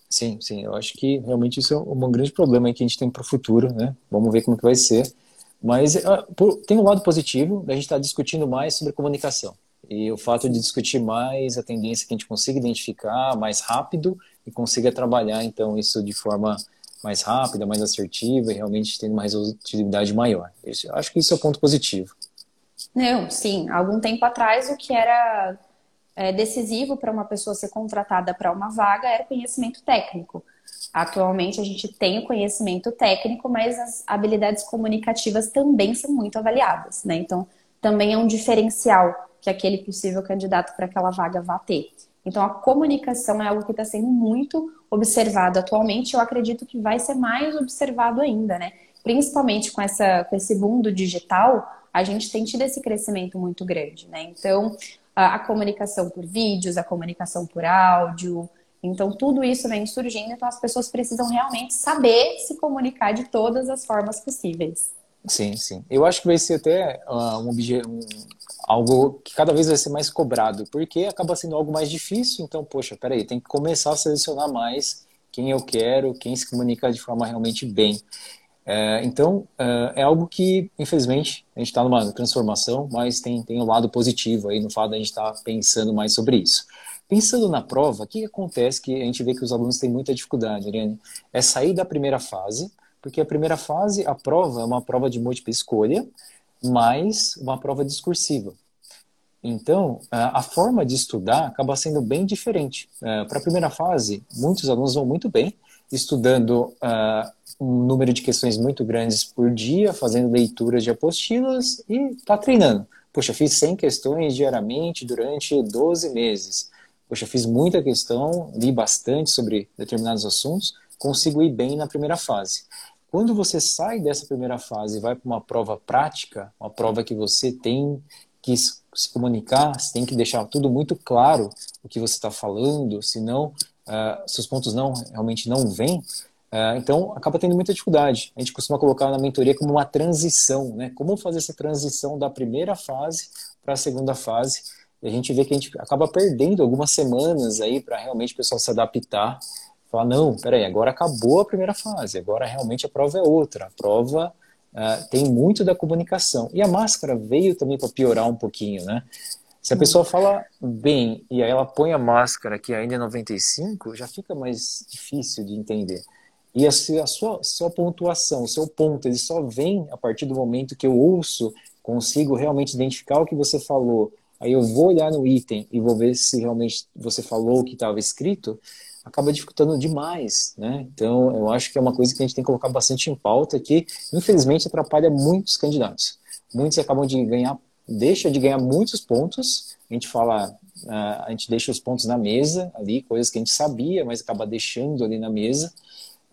[SPEAKER 1] Sim, sim, eu acho que realmente isso é um grande problema que a gente tem para o futuro, né? Vamos ver como que vai ser. Mas uh, tem um lado positivo, a gente está discutindo mais sobre comunicação. E o fato de discutir mais a tendência que a gente consiga identificar mais rápido e consiga trabalhar, então, isso de forma mais rápida, mais assertiva e realmente tendo uma resolutividade maior. Eu acho que isso é um ponto positivo.
[SPEAKER 2] Não, sim. Algum tempo atrás, o que era é, decisivo para uma pessoa ser contratada para uma vaga era o conhecimento técnico. Atualmente, a gente tem o conhecimento técnico, mas as habilidades comunicativas também são muito avaliadas, né? Então, também é um diferencial que aquele possível candidato para aquela vaga vá ter. Então, a comunicação é algo que está sendo muito observado atualmente. Eu acredito que vai ser mais observado ainda, né? Principalmente com, essa, com esse boom do digital, a gente tem tido esse crescimento muito grande, né? Então, a, a comunicação por vídeos, a comunicação por áudio, então, tudo isso vem surgindo, então as pessoas precisam realmente saber se comunicar de todas as formas possíveis.
[SPEAKER 1] Sim, sim. Eu acho que vai ser até uh, um, um, algo que cada vez vai ser mais cobrado, porque acaba sendo algo mais difícil. Então, poxa, peraí, tem que começar a selecionar mais quem eu quero, quem se comunica de forma realmente bem. É, então, é, é algo que, infelizmente, a gente está numa transformação, mas tem, tem um lado positivo aí no fato de a gente estar tá pensando mais sobre isso. Pensando na prova, o que, acontece que a gente vê que os alunos têm muita dificuldade, Ariane? É sair da primeira fase, porque a primeira fase, a prova, é uma prova de múltipla escolha, mais uma prova discursiva. Então, a forma de estudar acaba sendo bem diferente. É, para a primeira fase, muitos alunos vão muito bem, estudando uh, um número de questões muito grandes por dia, fazendo leituras de apostilas e está treinando. Poxa, fiz 100 questões diariamente durante 12 meses. Poxa, fiz muita questão, li bastante sobre determinados assuntos, consigo ir bem na primeira fase. Quando você sai dessa primeira fase e vai para uma prova prática, uma prova que você tem que se comunicar, você tem que deixar tudo muito claro o que você está falando, senão uh, seus pontos não realmente não vêm, uh, então acaba tendo muita dificuldade. A gente costuma colocar na mentoria como uma transição, né? Como fazer essa transição da primeira fase para a segunda fase. E a gente vê que a gente acaba perdendo algumas semanas aí para realmente o pessoal se adaptar Falar, não, peraí, agora acabou a primeira fase, agora realmente a prova é outra. A prova uh, tem muito da comunicação. E a máscara veio também para piorar um pouquinho, né? Se a pessoa fala bem e aí ela põe a máscara que ainda é 95, já fica mais difícil de entender. E a sua, a sua, sua pontuação, o seu ponto, ele só vem a partir do momento que eu ouço, consigo realmente identificar o que você falou. Aí eu vou olhar no item e vou ver se realmente você falou o que estava escrito acaba dificultando demais, né? Então, eu acho que é uma coisa que a gente tem que colocar bastante em pauta que, infelizmente, atrapalha muitos candidatos. Muitos acabam de ganhar, deixa de ganhar muitos pontos. A gente fala, uh, a gente deixa os pontos na mesa ali, coisas que a gente sabia, mas acaba deixando ali na mesa.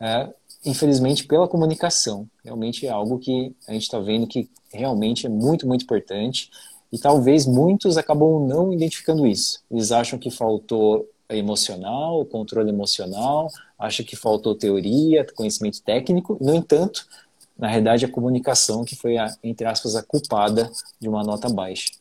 [SPEAKER 1] Uh, infelizmente, pela comunicação. Realmente é algo que a gente está vendo que realmente é muito, muito importante. E talvez muitos acabam não identificando isso. Eles acham que faltou emocional, controle emocional, acha que faltou teoria, conhecimento técnico, no entanto, na realidade, a comunicação que foi, a, entre aspas, a culpada de uma nota baixa.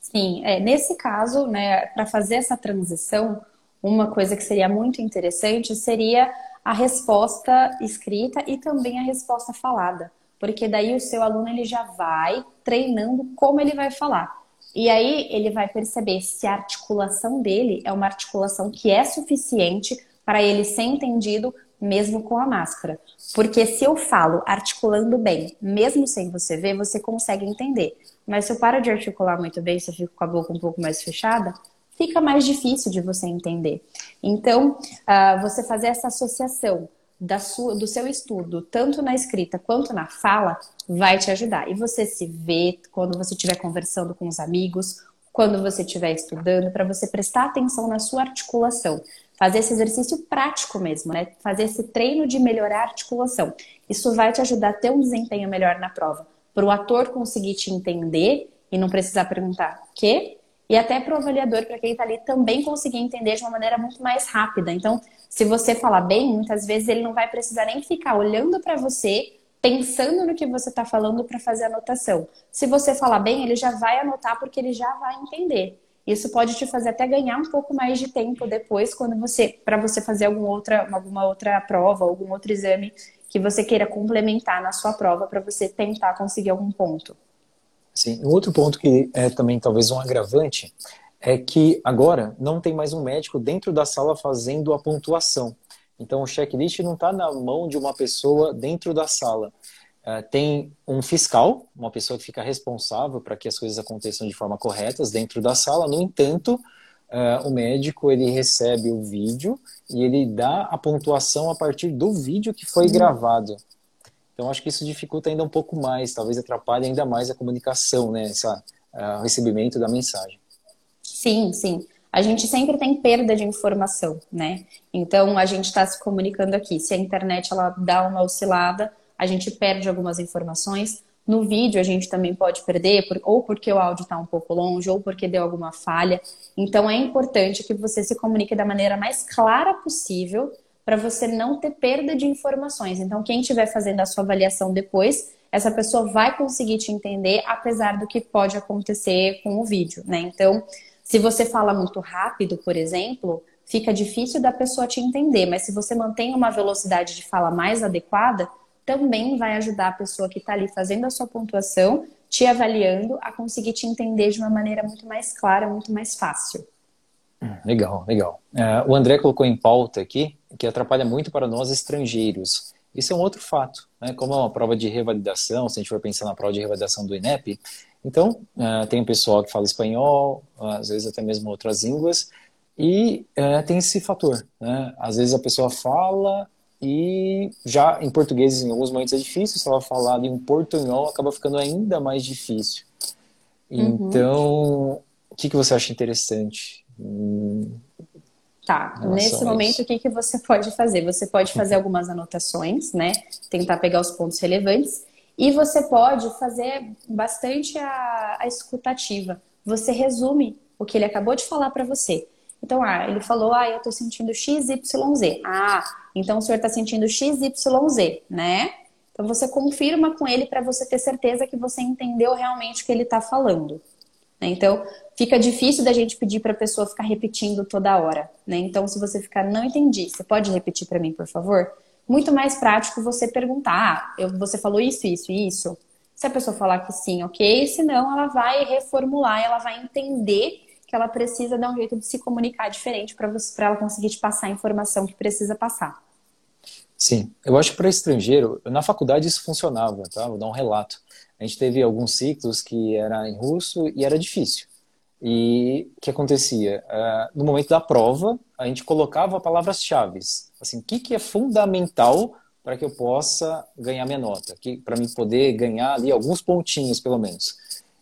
[SPEAKER 2] Sim, é, nesse caso, né, para fazer essa transição, uma coisa que seria muito interessante seria a resposta escrita e também a resposta falada, porque daí o seu aluno ele já vai treinando como ele vai falar. E aí ele vai perceber se a articulação dele é uma articulação que é suficiente para ele ser entendido mesmo com a máscara. Porque se eu falo articulando bem, mesmo sem você ver, você consegue entender. Mas se eu paro de articular muito bem, se eu fico com a boca um pouco mais fechada, fica mais difícil de você entender. Então, uh, você fazer essa associação da sua, do seu estudo, tanto na escrita quanto na fala, vai te ajudar. E você se vê quando você estiver conversando com os amigos, quando você estiver estudando, para você prestar atenção na sua articulação. Fazer esse exercício prático mesmo, né? Fazer esse treino de melhorar a articulação. Isso vai te ajudar a ter um desempenho melhor na prova. Para o ator conseguir te entender e não precisar perguntar o quê? E até para o avaliador, para quem está ali, também conseguir entender de uma maneira muito mais rápida. Então, se você falar bem, muitas vezes ele não vai precisar nem ficar olhando para você, pensando no que você está falando para fazer a anotação. Se você falar bem, ele já vai anotar porque ele já vai entender. Isso pode te fazer até ganhar um pouco mais de tempo depois, quando você, para você fazer alguma outra, alguma outra prova, algum outro exame que você queira complementar na sua prova para você tentar conseguir algum ponto.
[SPEAKER 1] Sim, um outro ponto que é também talvez um agravante é que agora não tem mais um médico dentro da sala fazendo a pontuação. Então o checklist não está na mão de uma pessoa dentro da sala. Uh, tem um fiscal, uma pessoa que fica responsável para que as coisas aconteçam de forma correta dentro da sala. No entanto, uh, o médico ele recebe o vídeo e ele dá a pontuação a partir do vídeo que foi gravado. Então acho que isso dificulta ainda um pouco mais, talvez atrapalhe ainda mais a comunicação, né, essa, o recebimento da mensagem.
[SPEAKER 2] Sim, sim. A gente sempre tem perda de informação, né? Então a gente está se comunicando aqui. Se a internet ela dá uma oscilada, a gente perde algumas informações. No vídeo a gente também pode perder, ou porque o áudio está um pouco longe, ou porque deu alguma falha. Então é importante que você se comunique da maneira mais clara possível para você não ter perda de informações. Então, quem estiver fazendo a sua avaliação depois, essa pessoa vai conseguir te entender, apesar do que pode acontecer com o vídeo, né? Então, se você fala muito rápido, por exemplo, fica difícil da pessoa te entender, mas se você mantém uma velocidade de fala mais adequada, também vai ajudar a pessoa que está ali fazendo a sua pontuação, te avaliando, a conseguir te entender de uma maneira muito mais clara, muito mais fácil.
[SPEAKER 1] Hum, legal, legal. Uh, o André colocou em pauta aqui que atrapalha muito para nós estrangeiros. Isso é um outro fato, né? Como é uma prova de revalidação, se a gente for pensar na prova de revalidação do INEP, então uh, tem o pessoal que fala espanhol, às vezes até mesmo outras línguas, e uh, tem esse fator, né? Às vezes a pessoa fala e já em português, em alguns momentos é difícil, se ela falar um portunhol, acaba ficando ainda mais difícil. Uhum. Então, o que, que você acha interessante? Hum,
[SPEAKER 2] tá, nesse momento o que, que você pode fazer? Você pode fazer algumas anotações, né? Tentar pegar os pontos relevantes. E você pode fazer bastante a, a escutativa. Você resume o que ele acabou de falar para você. Então, ah, ele falou, ah, eu estou sentindo XYZ. Ah, então o senhor está sentindo XYZ, né? Então você confirma com ele para você ter certeza que você entendeu realmente o que ele está falando. Né? Então, fica difícil da gente pedir para a pessoa ficar repetindo toda hora. Né? Então, se você ficar, não entendi, você pode repetir para mim, por favor? Muito mais prático você perguntar, ah, eu, você falou isso, isso e isso? Se a pessoa falar que sim, ok, senão ela vai reformular, ela vai entender que ela precisa dar um jeito de se comunicar diferente para ela conseguir te passar a informação que precisa passar.
[SPEAKER 1] Sim, eu acho que para estrangeiro, na faculdade isso funcionava, tá? Vou dar um relato. A gente teve alguns ciclos que era em russo e era difícil. E o que acontecia? Uh, no momento da prova, a gente colocava palavras-chave. Assim, o que, que é fundamental para que eu possa ganhar minha nota? Para mim poder ganhar ali alguns pontinhos, pelo menos.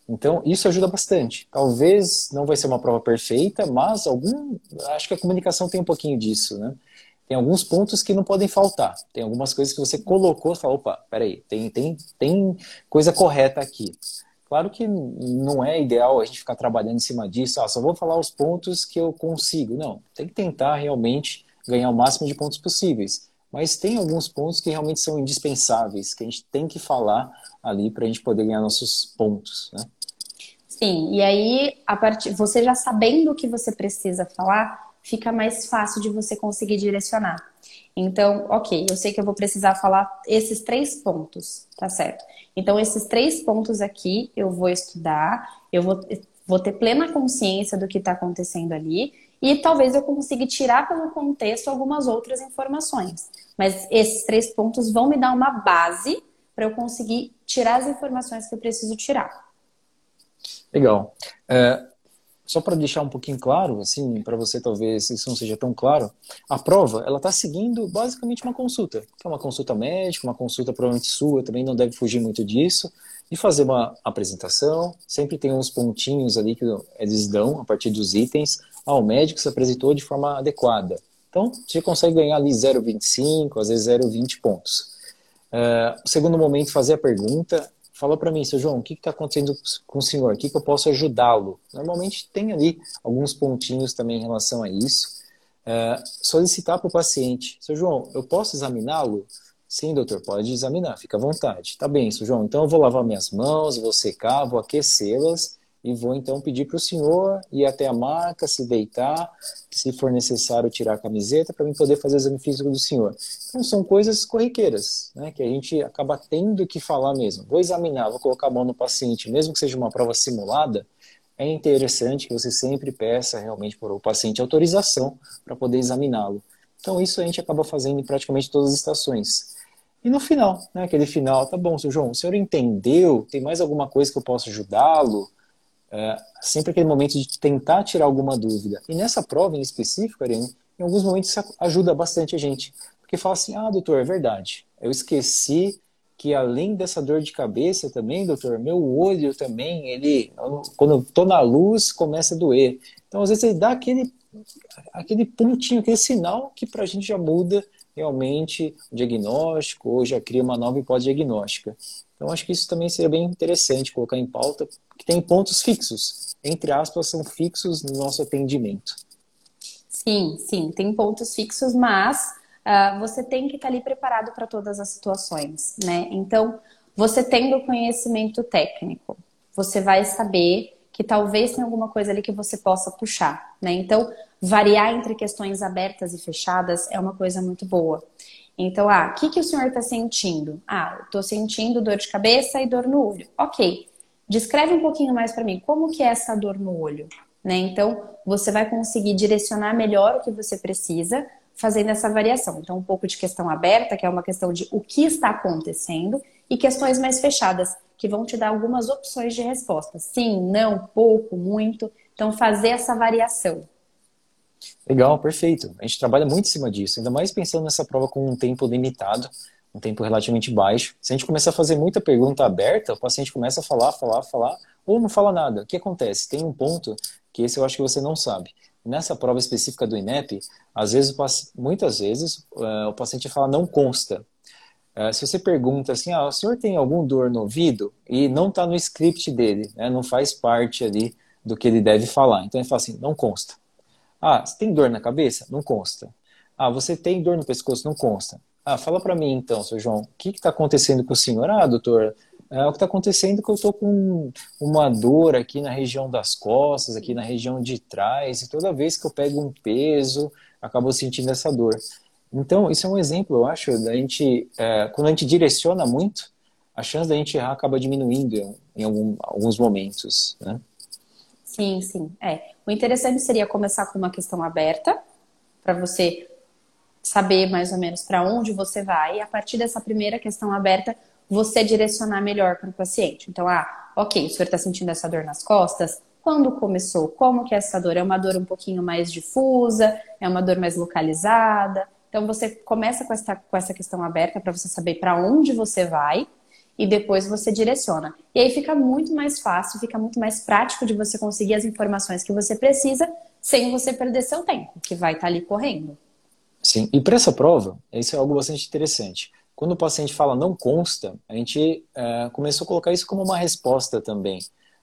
[SPEAKER 1] Então, isso ajuda bastante. Talvez não vai ser uma prova perfeita, mas algum, acho que a comunicação tem um pouquinho disso, né? Tem alguns pontos que não podem faltar. Tem algumas coisas que você colocou e falou, opa, peraí, tem, tem, tem coisa correta aqui. Claro que não é ideal a gente ficar trabalhando em cima disso, ah, só vou falar os pontos que eu consigo. Não, tem que tentar realmente ganhar o máximo de pontos possíveis. Mas tem alguns pontos que realmente são indispensáveis, que a gente tem que falar ali para a gente poder ganhar nossos pontos, né?
[SPEAKER 2] Sim, e aí, a partir, você já sabendo o que você precisa falar, fica mais fácil de você conseguir direcionar. Então, ok, eu sei que eu vou precisar falar esses três pontos, tá certo? Então, esses três pontos aqui eu vou estudar, eu vou, vou ter plena consciência do que está acontecendo ali e talvez eu consiga tirar pelo contexto algumas outras informações. Mas esses três pontos vão me dar uma base para eu conseguir tirar as informações que eu preciso tirar.
[SPEAKER 1] Legal. É, só para deixar um pouquinho claro, assim, para você talvez isso não seja tão claro, a prova ela está seguindo basicamente uma consulta, que é uma consulta médica, uma consulta provavelmente sua, também não deve fugir muito disso, de fazer uma apresentação, sempre tem uns pontinhos ali que eles dão a partir dos itens, ah, o médico se apresentou de forma adequada. Então, você consegue ganhar ali 0,25, às vezes 0,20 pontos. Uh, segundo momento, fazer a pergunta, fala para mim, seu João, o que está acontecendo com o senhor? O que, que eu posso ajudá-lo? Normalmente tem ali alguns pontinhos também em relação a isso. É, solicitar para o paciente, seu João, eu posso examiná-lo? Sim, doutor, pode examinar, fica à vontade. Tá bem, seu João, então eu vou lavar minhas mãos, vou secar, vou aquecê-las e vou então pedir para o senhor ir até a maca, se deitar, se for necessário tirar a camiseta para mim poder fazer o exame físico do senhor. Então são coisas corriqueiras, né, que a gente acaba tendo que falar mesmo. Vou examinar, vou colocar a mão no paciente, mesmo que seja uma prova simulada, é interessante que você sempre peça realmente para o paciente autorização para poder examiná-lo. Então isso a gente acaba fazendo em praticamente todas as estações. E no final, né, aquele final, tá bom, seu João, o senhor entendeu? Tem mais alguma coisa que eu possa ajudá-lo? É, sempre aquele momento de tentar tirar alguma dúvida. E nessa prova em específico, Ariane, em alguns momentos isso ajuda bastante a gente. Porque fala assim, ah, doutor, é verdade, eu esqueci que além dessa dor de cabeça também, doutor, meu olho também, ele, quando eu tô na luz, começa a doer. Então, às vezes, ele dá aquele, aquele pontinho, aquele sinal que para a gente já muda realmente o diagnóstico ou já cria uma nova hipótese diagnóstica. Então, acho que isso também seria bem interessante colocar em pauta, que tem pontos fixos, entre aspas, são fixos no nosso atendimento.
[SPEAKER 2] Sim, sim, tem pontos fixos, mas uh, você tem que estar ali preparado para todas as situações, né? Então, você tendo conhecimento técnico, você vai saber que talvez tenha alguma coisa ali que você possa puxar, né? Então, variar entre questões abertas e fechadas é uma coisa muito boa. Então, ah, o que, que o senhor está sentindo? Ah, estou sentindo dor de cabeça e dor no olho. Ok. Descreve um pouquinho mais para mim, como que é essa dor no olho? Né? Então, você vai conseguir direcionar melhor o que você precisa fazendo essa variação. Então, um pouco de questão aberta, que é uma questão de o que está acontecendo, e questões mais fechadas, que vão te dar algumas opções de resposta. Sim, não, pouco, muito. Então, fazer essa variação.
[SPEAKER 1] Legal, perfeito. A gente trabalha muito em cima disso, ainda mais pensando nessa prova com um tempo limitado, um tempo relativamente baixo. Se a gente começar a fazer muita pergunta aberta, o paciente começa a falar, falar, falar, ou não fala nada. O que acontece? Tem um ponto que esse eu acho que você não sabe. Nessa prova específica do INEP, às vezes, muitas vezes, uh, o paciente fala não consta. Uh, se você pergunta assim, ah, o senhor tem algum dor no ouvido? E não está no script dele, né, não faz parte ali do que ele deve falar. Então ele fala assim, não consta. Ah, você tem dor na cabeça? Não consta. Ah, você tem dor no pescoço? Não consta. Ah, fala para mim então, seu João, o que está acontecendo com o senhor? Ah, doutor, é, o que está acontecendo é que eu estou com uma dor aqui na região das costas, aqui na região de trás, e toda vez que eu pego um peso, acabo sentindo essa dor. Então, isso é um exemplo, eu acho, da gente, é, quando a gente direciona muito, a chance da gente errar acaba diminuindo em, algum, alguns momentos, né?
[SPEAKER 2] Sim, sim. É. O interessante seria começar com uma questão aberta, para você saber mais ou menos para onde você vai, e a partir dessa primeira questão aberta, você direcionar melhor para o paciente. Então, ah, ok, o senhor está sentindo essa dor nas costas? Quando começou? Como que é essa dor? É uma dor um pouquinho mais difusa? É uma dor mais localizada? Então, você começa com essa, com essa questão aberta para você saber para onde você vai e depois você direciona. E aí fica muito mais fácil, fica muito mais prático de você conseguir as informações que você precisa sem você perder seu tempo, que vai estar tá ali correndo.
[SPEAKER 1] Sim, e para essa prova, isso é algo bastante interessante. Quando o paciente fala não consta, a gente é, começou a colocar isso como uma resposta também.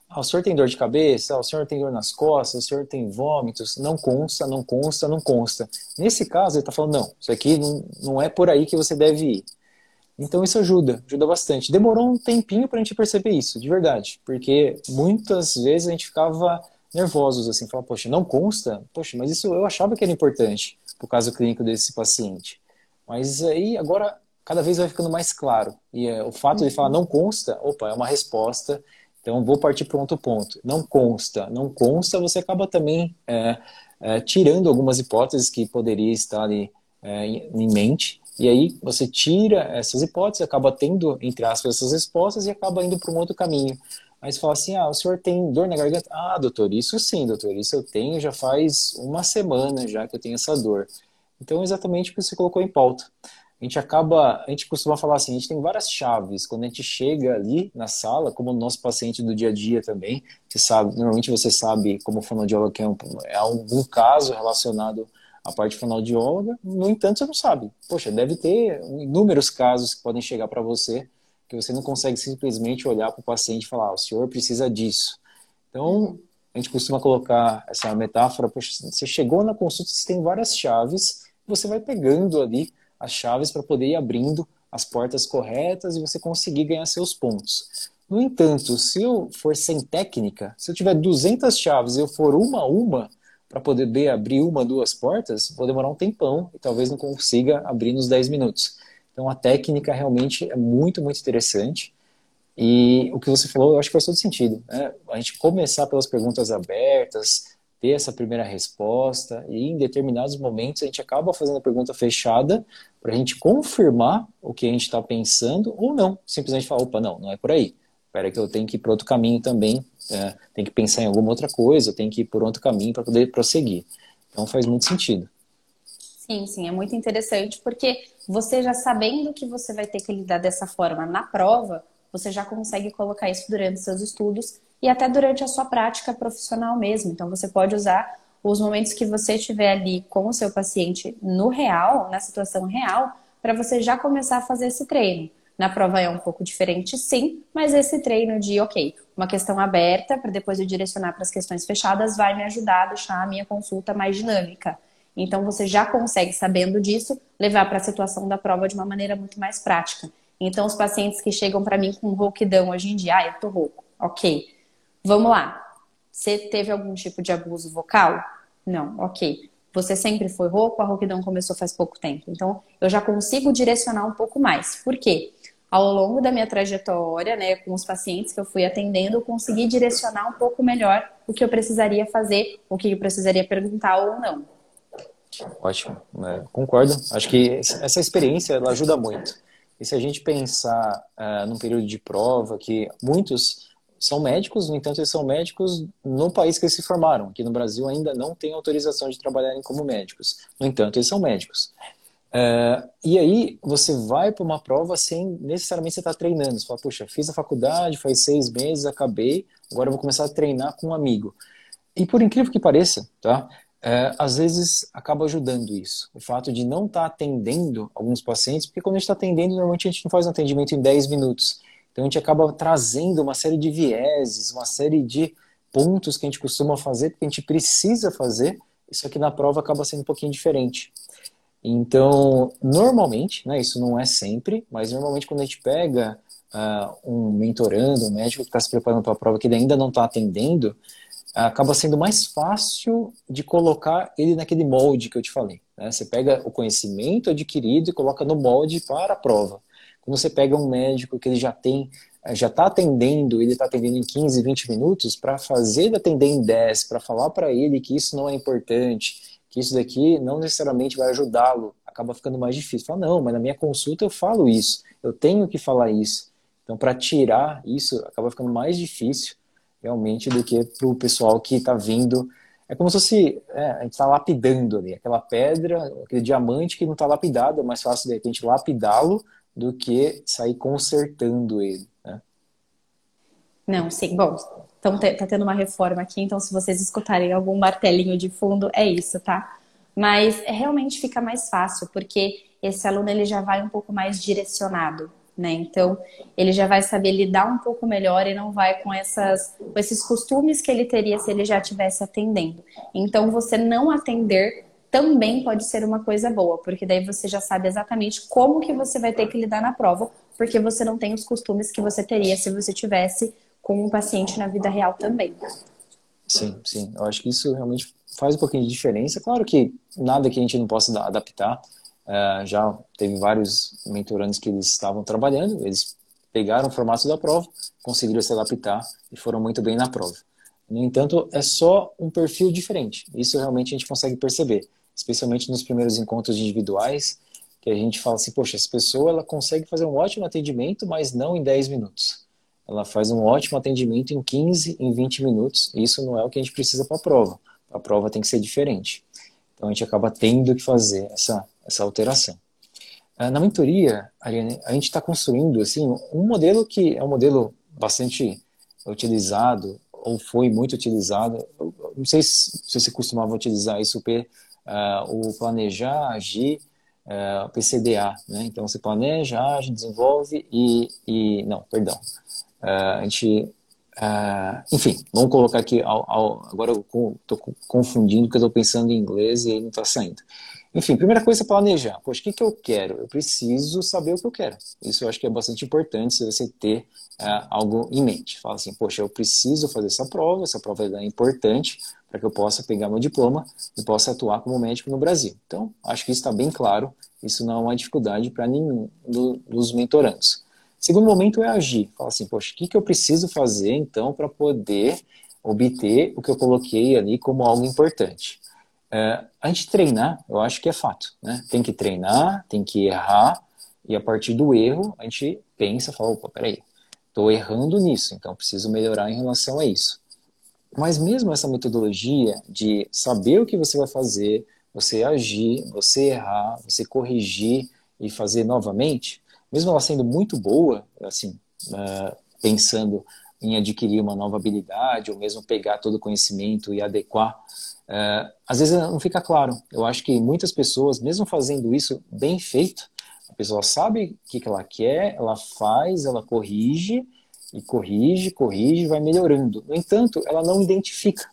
[SPEAKER 1] Ah, o senhor tem dor de cabeça? Ah, o senhor tem dor nas costas? O senhor tem vômitos? Não consta, não consta, não consta. Nesse caso, ele está falando, não, isso aqui não, não é por aí que você deve ir. Então isso ajuda, ajuda bastante. Demorou um tempinho para a gente perceber isso, de verdade, porque muitas vezes a gente ficava nervosos assim, falava, poxa, não consta? Poxa, mas isso eu achava que era importante pro caso clínico desse paciente. Mas aí agora cada vez vai ficando mais claro. E é, o fato de falar não consta, opa, é uma resposta. Então vou partir para outro ponto. Não consta, não consta, você acaba também é, é, tirando algumas hipóteses que poderia estar ali é, em mente e aí você tira essas hipóteses, acaba tendo, entre aspas, essas respostas e acaba indo para um outro caminho. Aí você fala assim, ah, o senhor tem dor na garganta? Ah, doutor, isso sim, doutor, isso eu tenho já faz uma semana já que eu tenho essa dor. Então, exatamente o que você colocou em pauta. A gente acaba, a gente costuma falar assim, a gente tem várias chaves. Quando a gente chega ali na sala, como o nosso paciente do dia a dia também, você sabe, normalmente você sabe como fonoaudiólogo que é, um, é algum caso relacionado a parte fonoaudióloga, no entanto, você não sabe. Poxa, deve ter inúmeros casos que podem chegar para você que você não consegue simplesmente olhar para o paciente e falar, ah, o senhor precisa disso. Então, a gente costuma colocar essa metáfora, você chegou na consulta, você tem várias chaves, você vai pegando ali as chaves para poder ir abrindo as portas corretas e você conseguir ganhar seus pontos. No entanto, se eu for sem técnica, se eu tiver 200 chaves e eu for uma a uma para poder abrir uma, duas portas, vou demorar um tempão e talvez não consiga abrir nos 10 minutos. Então a técnica realmente é muito, muito interessante. E o que você falou, eu acho que faz todo sentido. Né? A gente começar pelas perguntas abertas, ter essa primeira resposta, e em determinados momentos a gente acaba fazendo a pergunta fechada para a gente confirmar o que a gente está pensando ou não. Simplesmente falar, opa, não, não é por aí. Espera que eu tenho que ir para outro caminho também, é, tem que pensar em alguma outra coisa, tem que ir por outro caminho para poder prosseguir. Então faz muito sentido.
[SPEAKER 2] Sim, sim, é muito interessante porque você já sabendo que você vai ter que lidar dessa forma na prova, você já consegue colocar isso durante seus estudos e até durante a sua prática profissional mesmo. Então você pode usar os momentos que você estiver ali com o seu paciente no real, na situação real, para você já começar a fazer esse treino. Na prova é um pouco diferente, sim, mas esse treino de, ok, uma questão aberta para depois eu direcionar para as questões fechadas vai me ajudar a deixar a minha consulta mais dinâmica. Então você já consegue, sabendo disso, levar para a situação da prova de uma maneira muito mais prática. Então os pacientes que chegam para mim com rouquidão hoje em dia, ah, eu tô rouco, ok. Vamos lá. Você teve algum tipo de abuso vocal? Não, ok. Você sempre foi rouco, a rouquidão começou faz pouco tempo. Então eu já consigo direcionar um pouco mais. Por quê? Ao longo da minha trajetória, né, com os pacientes que eu fui atendendo, eu consegui direcionar um pouco melhor o que eu precisaria fazer, o que eu precisaria perguntar ou não.
[SPEAKER 1] Ótimo, é, concordo. Acho que essa experiência ela ajuda muito. E se a gente pensar uh, num período de prova, que muitos são médicos, no entanto, eles são médicos no país que eles se formaram. Aqui no Brasil ainda não tem autorização de trabalharem como médicos. No entanto, eles são médicos. Uh, e aí você vai para uma prova sem necessariamente você estar tá treinando. Você fala, puxa, fiz a faculdade, faz seis meses, acabei, agora vou começar a treinar com um amigo. E por incrível que pareça, tá? é, às vezes acaba ajudando isso. O fato de não estar tá atendendo alguns pacientes, porque quando a gente está atendendo, normalmente a gente não faz um atendimento em 10 minutos. Então a gente acaba trazendo uma série de vieses, uma série de pontos que a gente costuma fazer, que a gente precisa fazer. Isso aqui na prova acaba sendo um pouquinho diferente. Então, normalmente, né, isso não é sempre, mas normalmente quando a gente pega uh, um mentorando, um médico que está se preparando para a prova que ele ainda não está atendendo, acaba sendo mais fácil de colocar ele naquele molde que eu te falei. Né? Você pega o conhecimento adquirido e coloca no molde para a prova. Quando você pega um médico que ele já tem, eh, já está atendendo, ele está atendendo em 15, 20 minutos, para fazer ele atender em 10, para falar para ele que isso não é importante, que isso daqui não necessariamente vai ajudá-lo, acaba ficando mais difícil. Fala, não, mas na minha consulta eu falo isso, eu tenho que falar isso. Então, para tirar isso, acaba ficando mais difícil realmente do que para o pessoal que está vindo. É como se fosse, é, a gente está lapidando ali, aquela pedra, aquele diamante que não está lapidado, é mais fácil de repente lapidá-lo do que sair consertando ele. Né?
[SPEAKER 2] Não, sim. Bom, então tá tendo uma reforma aqui, então se vocês escutarem algum martelinho de fundo, é isso, tá? Mas realmente fica mais fácil, porque esse aluno ele já vai um pouco mais direcionado né? Então, ele já vai saber lidar um pouco melhor e não vai com, essas, com esses costumes que ele teria se ele já estivesse atendendo. Então, você não atender também pode ser uma coisa boa, porque daí você já sabe exatamente como que você vai ter que lidar na prova, porque você não tem os costumes que você teria se você tivesse com um paciente na vida real também.
[SPEAKER 1] Sim, sim. Eu acho que isso realmente faz um pouquinho de diferença. Claro que nada que a gente não possa adaptar. Uh, já teve vários mentorandos que eles estavam trabalhando, eles pegaram o formato da prova, conseguiram se adaptar e foram muito bem na prova. No entanto, é só um perfil diferente. Isso realmente a gente consegue perceber, especialmente nos primeiros encontros individuais, que a gente fala assim, poxa, essa pessoa ela consegue fazer um ótimo atendimento, mas não em 10 minutos. Ela faz um ótimo atendimento em 15, em 20 minutos. Isso não é o que a gente precisa para a prova. A prova tem que ser diferente. Então a gente acaba tendo que fazer essa essa alteração. Ah, na mentoria, Ariane, a gente está construindo assim, um modelo que é um modelo bastante utilizado, ou foi muito utilizado. não sei se, se você costumava utilizar isso, uh, o planejar, agir, uh, PCDA, né? Então você planeja, age, desenvolve e, e não, perdão, uh, a gente enfim, vamos colocar aqui. Ao, ao, agora eu estou confundindo porque eu estou pensando em inglês e não está saindo. Enfim, primeira coisa é planejar. Poxa, o que, que eu quero? Eu preciso saber o que eu quero. Isso eu acho que é bastante importante se você ter uh, algo em mente. Fala assim, poxa, eu preciso fazer essa prova, essa prova é importante para que eu possa pegar meu diploma e possa atuar como médico no Brasil. Então, acho que isso está bem claro. Isso não é uma dificuldade para nenhum do, dos mentorandos. Segundo momento é agir. Fala assim, poxa, o que, que eu preciso fazer então para poder obter o que eu coloquei ali como algo importante? É, a gente treinar, eu acho que é fato. Né? Tem que treinar, tem que errar, e a partir do erro a gente pensa, fala, opa, peraí, estou errando nisso, então preciso melhorar em relação a isso. Mas mesmo essa metodologia de saber o que você vai fazer, você agir, você errar, você corrigir e fazer novamente, mesmo ela sendo muito boa, assim, uh, pensando em adquirir uma nova habilidade ou mesmo pegar todo o conhecimento e adequar, uh, às vezes não fica claro. Eu acho que muitas pessoas, mesmo fazendo isso bem feito, a pessoa sabe o que, que ela quer, ela faz, ela corrige e corrige, corrige, vai melhorando. No entanto, ela não identifica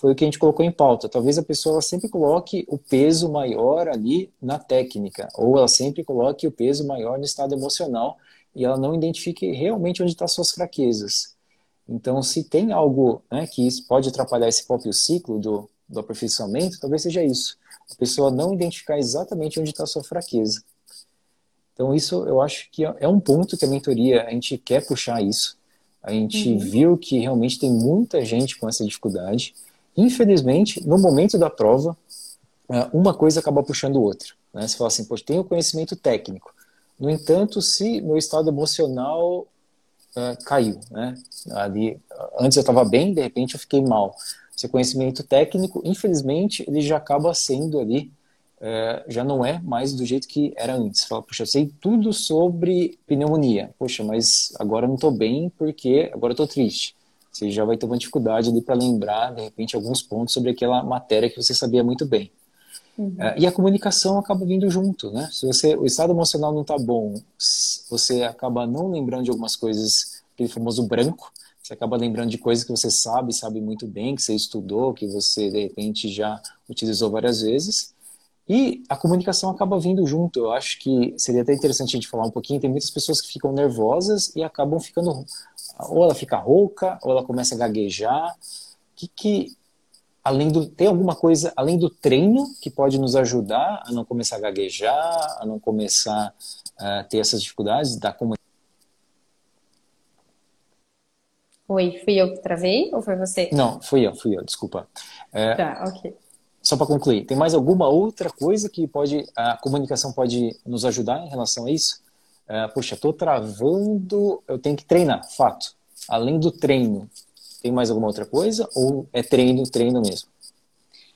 [SPEAKER 1] foi o que a gente colocou em pauta. Talvez a pessoa sempre coloque o peso maior ali na técnica, ou ela sempre coloque o peso maior no estado emocional e ela não identifique realmente onde estão as suas fraquezas. Então, se tem algo né, que pode atrapalhar esse próprio ciclo do, do aperfeiçoamento, talvez seja isso. A pessoa não identificar exatamente onde está a sua fraqueza. Então, isso eu acho que é um ponto que a mentoria, a gente quer puxar isso. A gente uhum. viu que realmente tem muita gente com essa dificuldade Infelizmente, no momento da prova, é, uma coisa acaba puxando outra. Né? Você fala assim, poxa, tenho conhecimento técnico. No entanto, se meu estado emocional uh, caiu, né? Ali, antes eu estava bem, de repente eu fiquei mal. Seu conhecimento técnico, infelizmente, ele já acaba sendo ali, uh, já não é mais do jeito que era antes. Você fala, poxa, eu sei tudo sobre pneumonia. Poxa, mas agora não estou bem porque agora estou triste você já vai ter uma dificuldade ali para lembrar, de repente, alguns pontos sobre aquela matéria que você sabia muito bem. Uhum. Uh, e a comunicação acaba vindo junto, né? Se você, o estado emocional não está bom, você acaba não lembrando de algumas coisas, aquele famoso branco, você acaba lembrando de coisas que você sabe, sabe muito bem, que você estudou, que você, de repente, já utilizou várias vezes. E a comunicação acaba vindo junto. Eu acho que seria até interessante a gente falar um pouquinho. Tem muitas pessoas que ficam nervosas e acabam ficando ou ela fica rouca, ou ela começa a gaguejar. Que, que além do tem alguma coisa além do treino que pode nos ajudar a não começar a gaguejar, a não começar a ter essas dificuldades da comunicação?
[SPEAKER 2] Oi, fui eu que travei ou foi você?
[SPEAKER 1] Não, fui eu, fui eu, desculpa.
[SPEAKER 2] É, tá, ok.
[SPEAKER 1] Só para concluir, tem mais alguma outra coisa que pode a comunicação pode nos ajudar em relação a isso? é, puxa, estou travando, eu tenho que treinar, fato. Além do treino, tem mais alguma outra coisa ou é treino, treino mesmo?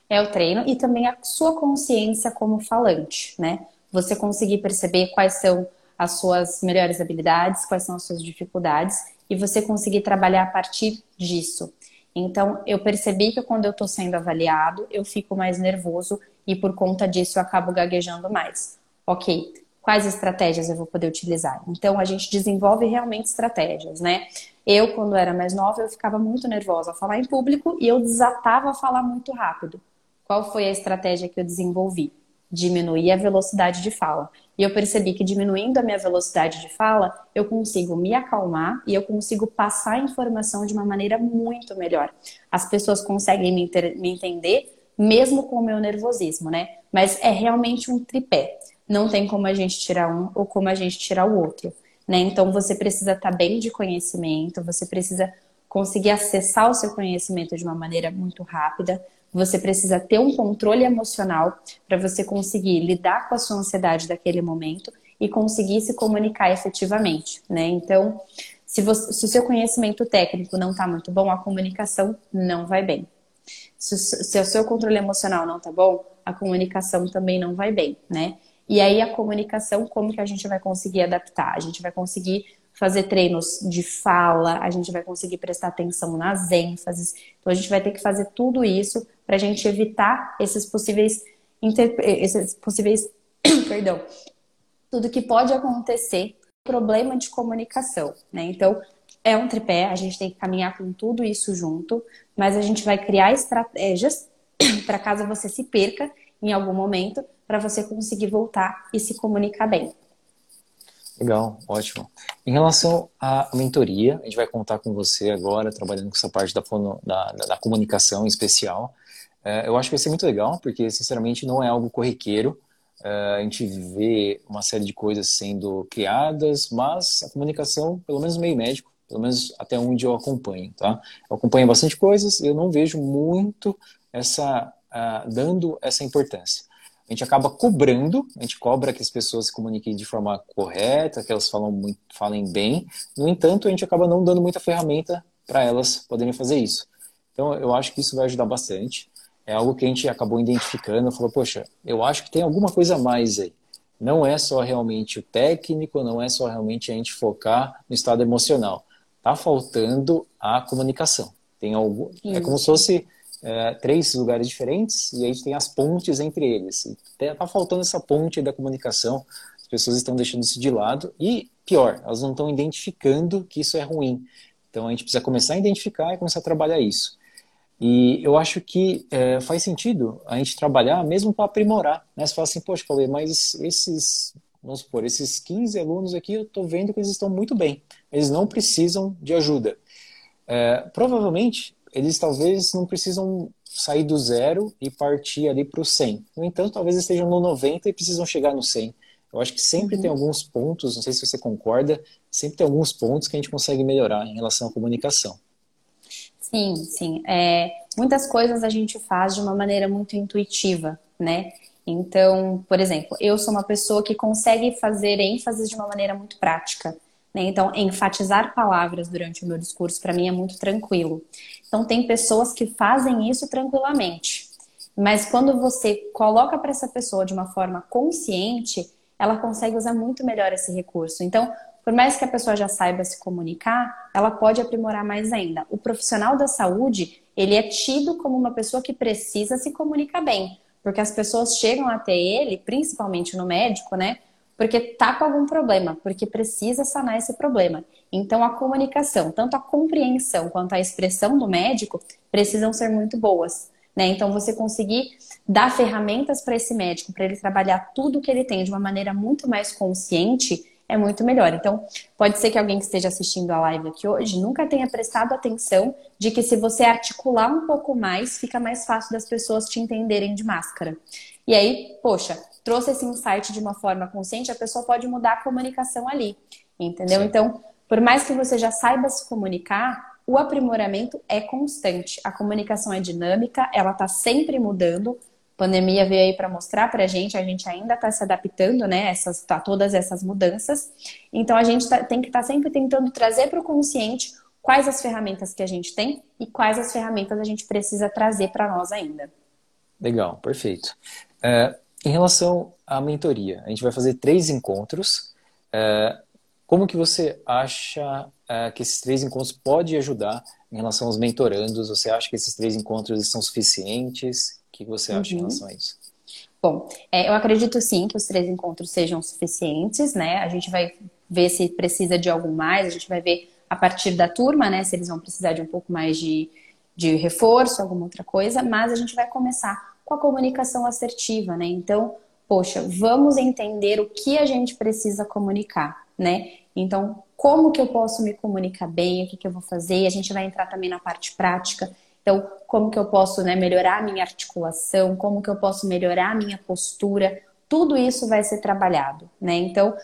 [SPEAKER 2] É o treino e também a sua consciência como falante, né? Você conseguir perceber quais são as suas melhores habilidades, quais são as suas dificuldades e você conseguir trabalhar a partir disso. Então, eu percebi que quando eu estou sendo avaliado, eu fico mais nervoso e por conta disso eu acabo gaguejando mais. Ok, quais estratégias eu vou poder utilizar. Então a gente desenvolve realmente estratégias, né? Eu, quando era mais nova, eu ficava muito nervosa a falar em público e eu desatava a falar muito rápido. Qual foi a estratégia que eu desenvolvi? Diminuir a velocidade de fala. E eu percebi que diminuindo a minha velocidade de fala, eu consigo me acalmar e eu consigo passar a informação de uma maneira muito melhor. As pessoas conseguem me, me entender mesmo com o meu nervosismo, né? Mas é realmente um tripé não tem como a gente tirar um ou como a gente tirar o outro. Né? Então você precisa estar tá bem de conhecimento, você precisa conseguir acessar o seu conhecimento de uma maneira muito rápida, você precisa ter um controle emocional para você conseguir lidar com a sua ansiedade daquele momento e conseguir se comunicar efetivamente, né? Então, se, você, se o seu conhecimento técnico não está muito bom, a comunicação não vai bem. Se, se o seu controle emocional não está bom, a comunicação também não vai bem, né? E aí a comunicação, como que a gente vai conseguir adaptar? A gente vai conseguir fazer treinos de fala, a gente vai conseguir prestar atenção nas ênfases. Então a gente vai ter que fazer tudo isso para a gente evitar esses possíveis esses possíveis perdão, tudo que pode acontecer, problema de comunicação, né? Então, é um tripé, a gente tem que caminhar com tudo isso junto, mas a gente vai criar estratégias para caso você se perca em algum momento, para você conseguir voltar e se comunicar bem.
[SPEAKER 1] Legal, ótimo. Em relação à mentoria, a gente vai contar com você agora, trabalhando com essa parte da, fono, da, da, da comunicação em especial. É, eu acho que vai ser muito legal, porque, sinceramente, não é algo corriqueiro. É, a gente vê uma série de coisas sendo criadas, mas a comunicação, pelo menos no meio médico, pelo menos até onde eu acompanho, tá? Eu acompanho bastante coisas e eu não vejo muito essa, uh, dando essa importância a gente acaba cobrando, a gente cobra que as pessoas se comuniquem de forma correta, que elas falam muito, falem bem. No entanto, a gente acaba não dando muita ferramenta para elas poderem fazer isso. Então, eu acho que isso vai ajudar bastante. É algo que a gente acabou identificando, falou, poxa, eu acho que tem alguma coisa a mais aí. Não é só realmente o técnico, não é só realmente a gente focar no estado emocional. Tá faltando a comunicação. Tem algo, é como se fosse é, três lugares diferentes e aí tem as pontes entre eles. Está faltando essa ponte da comunicação, as pessoas estão deixando isso de lado e, pior, elas não estão identificando que isso é ruim. Então a gente precisa começar a identificar e começar a trabalhar isso. E eu acho que é, faz sentido a gente trabalhar mesmo para aprimorar. Né? Você fala assim, poxa, Cauê, mas esses, vamos supor, esses 15 alunos aqui, eu estou vendo que eles estão muito bem. Eles não precisam de ajuda. É, provavelmente eles talvez não precisam sair do zero e partir ali para o 100. No entanto, talvez estejam no 90 e precisam chegar no 100. Eu acho que sempre uhum. tem alguns pontos, não sei se você concorda, sempre tem alguns pontos que a gente consegue melhorar em relação à comunicação.
[SPEAKER 2] Sim, sim. É, muitas coisas a gente faz de uma maneira muito intuitiva, né? Então, por exemplo, eu sou uma pessoa que consegue fazer ênfase de uma maneira muito prática. Né? Então, enfatizar palavras durante o meu discurso, para mim, é muito tranquilo. Então, tem pessoas que fazem isso tranquilamente. Mas quando você coloca para essa pessoa de uma forma consciente, ela consegue usar muito melhor esse recurso. Então, por mais que a pessoa já saiba se comunicar, ela pode aprimorar mais ainda. O profissional da saúde, ele é tido como uma pessoa que precisa se comunicar bem, porque as pessoas chegam até ele, principalmente no médico, né? Porque tá com algum problema, porque precisa sanar esse problema. Então a comunicação, tanto a compreensão quanto a expressão do médico precisam ser muito boas. Né? Então você conseguir dar ferramentas para esse médico, para ele trabalhar tudo que ele tem de uma maneira muito mais consciente, é muito melhor. Então, pode ser que alguém que esteja assistindo a live aqui hoje nunca tenha prestado atenção de que se você articular um pouco mais, fica mais fácil das pessoas te entenderem de máscara. E aí, poxa, trouxe esse insight de uma forma consciente, a pessoa pode mudar a comunicação ali, entendeu? Sim. Então, por mais que você já saiba se comunicar, o aprimoramento é constante. A comunicação é dinâmica, ela está sempre mudando. A pandemia veio aí para mostrar para a gente, a gente ainda está se adaptando, né, essas, a todas essas mudanças. Então, a gente tá, tem que estar tá sempre tentando trazer para o consciente quais as ferramentas que a gente tem e quais as ferramentas a gente precisa trazer para nós ainda.
[SPEAKER 1] Legal, perfeito. É, em relação à mentoria, a gente vai fazer três encontros. É, como que você acha é, que esses três encontros podem ajudar em relação aos mentorandos? Você acha que esses três encontros são suficientes? O que você acha uhum. em relação a isso?
[SPEAKER 2] Bom, é, eu acredito sim que os três encontros sejam suficientes, né? A gente vai ver se precisa de algo mais, a gente vai ver a partir da turma, né? Se eles vão precisar de um pouco mais de, de reforço, alguma outra coisa, mas a gente vai começar com a comunicação assertiva, né? Então, poxa, vamos entender o que a gente precisa comunicar, né? Então, como que eu posso me comunicar bem, o que, que eu vou fazer, a gente vai entrar também na parte prática. Então, como que eu posso né, melhorar a minha articulação, como que eu posso melhorar a minha postura, tudo isso vai ser trabalhado, né? Então,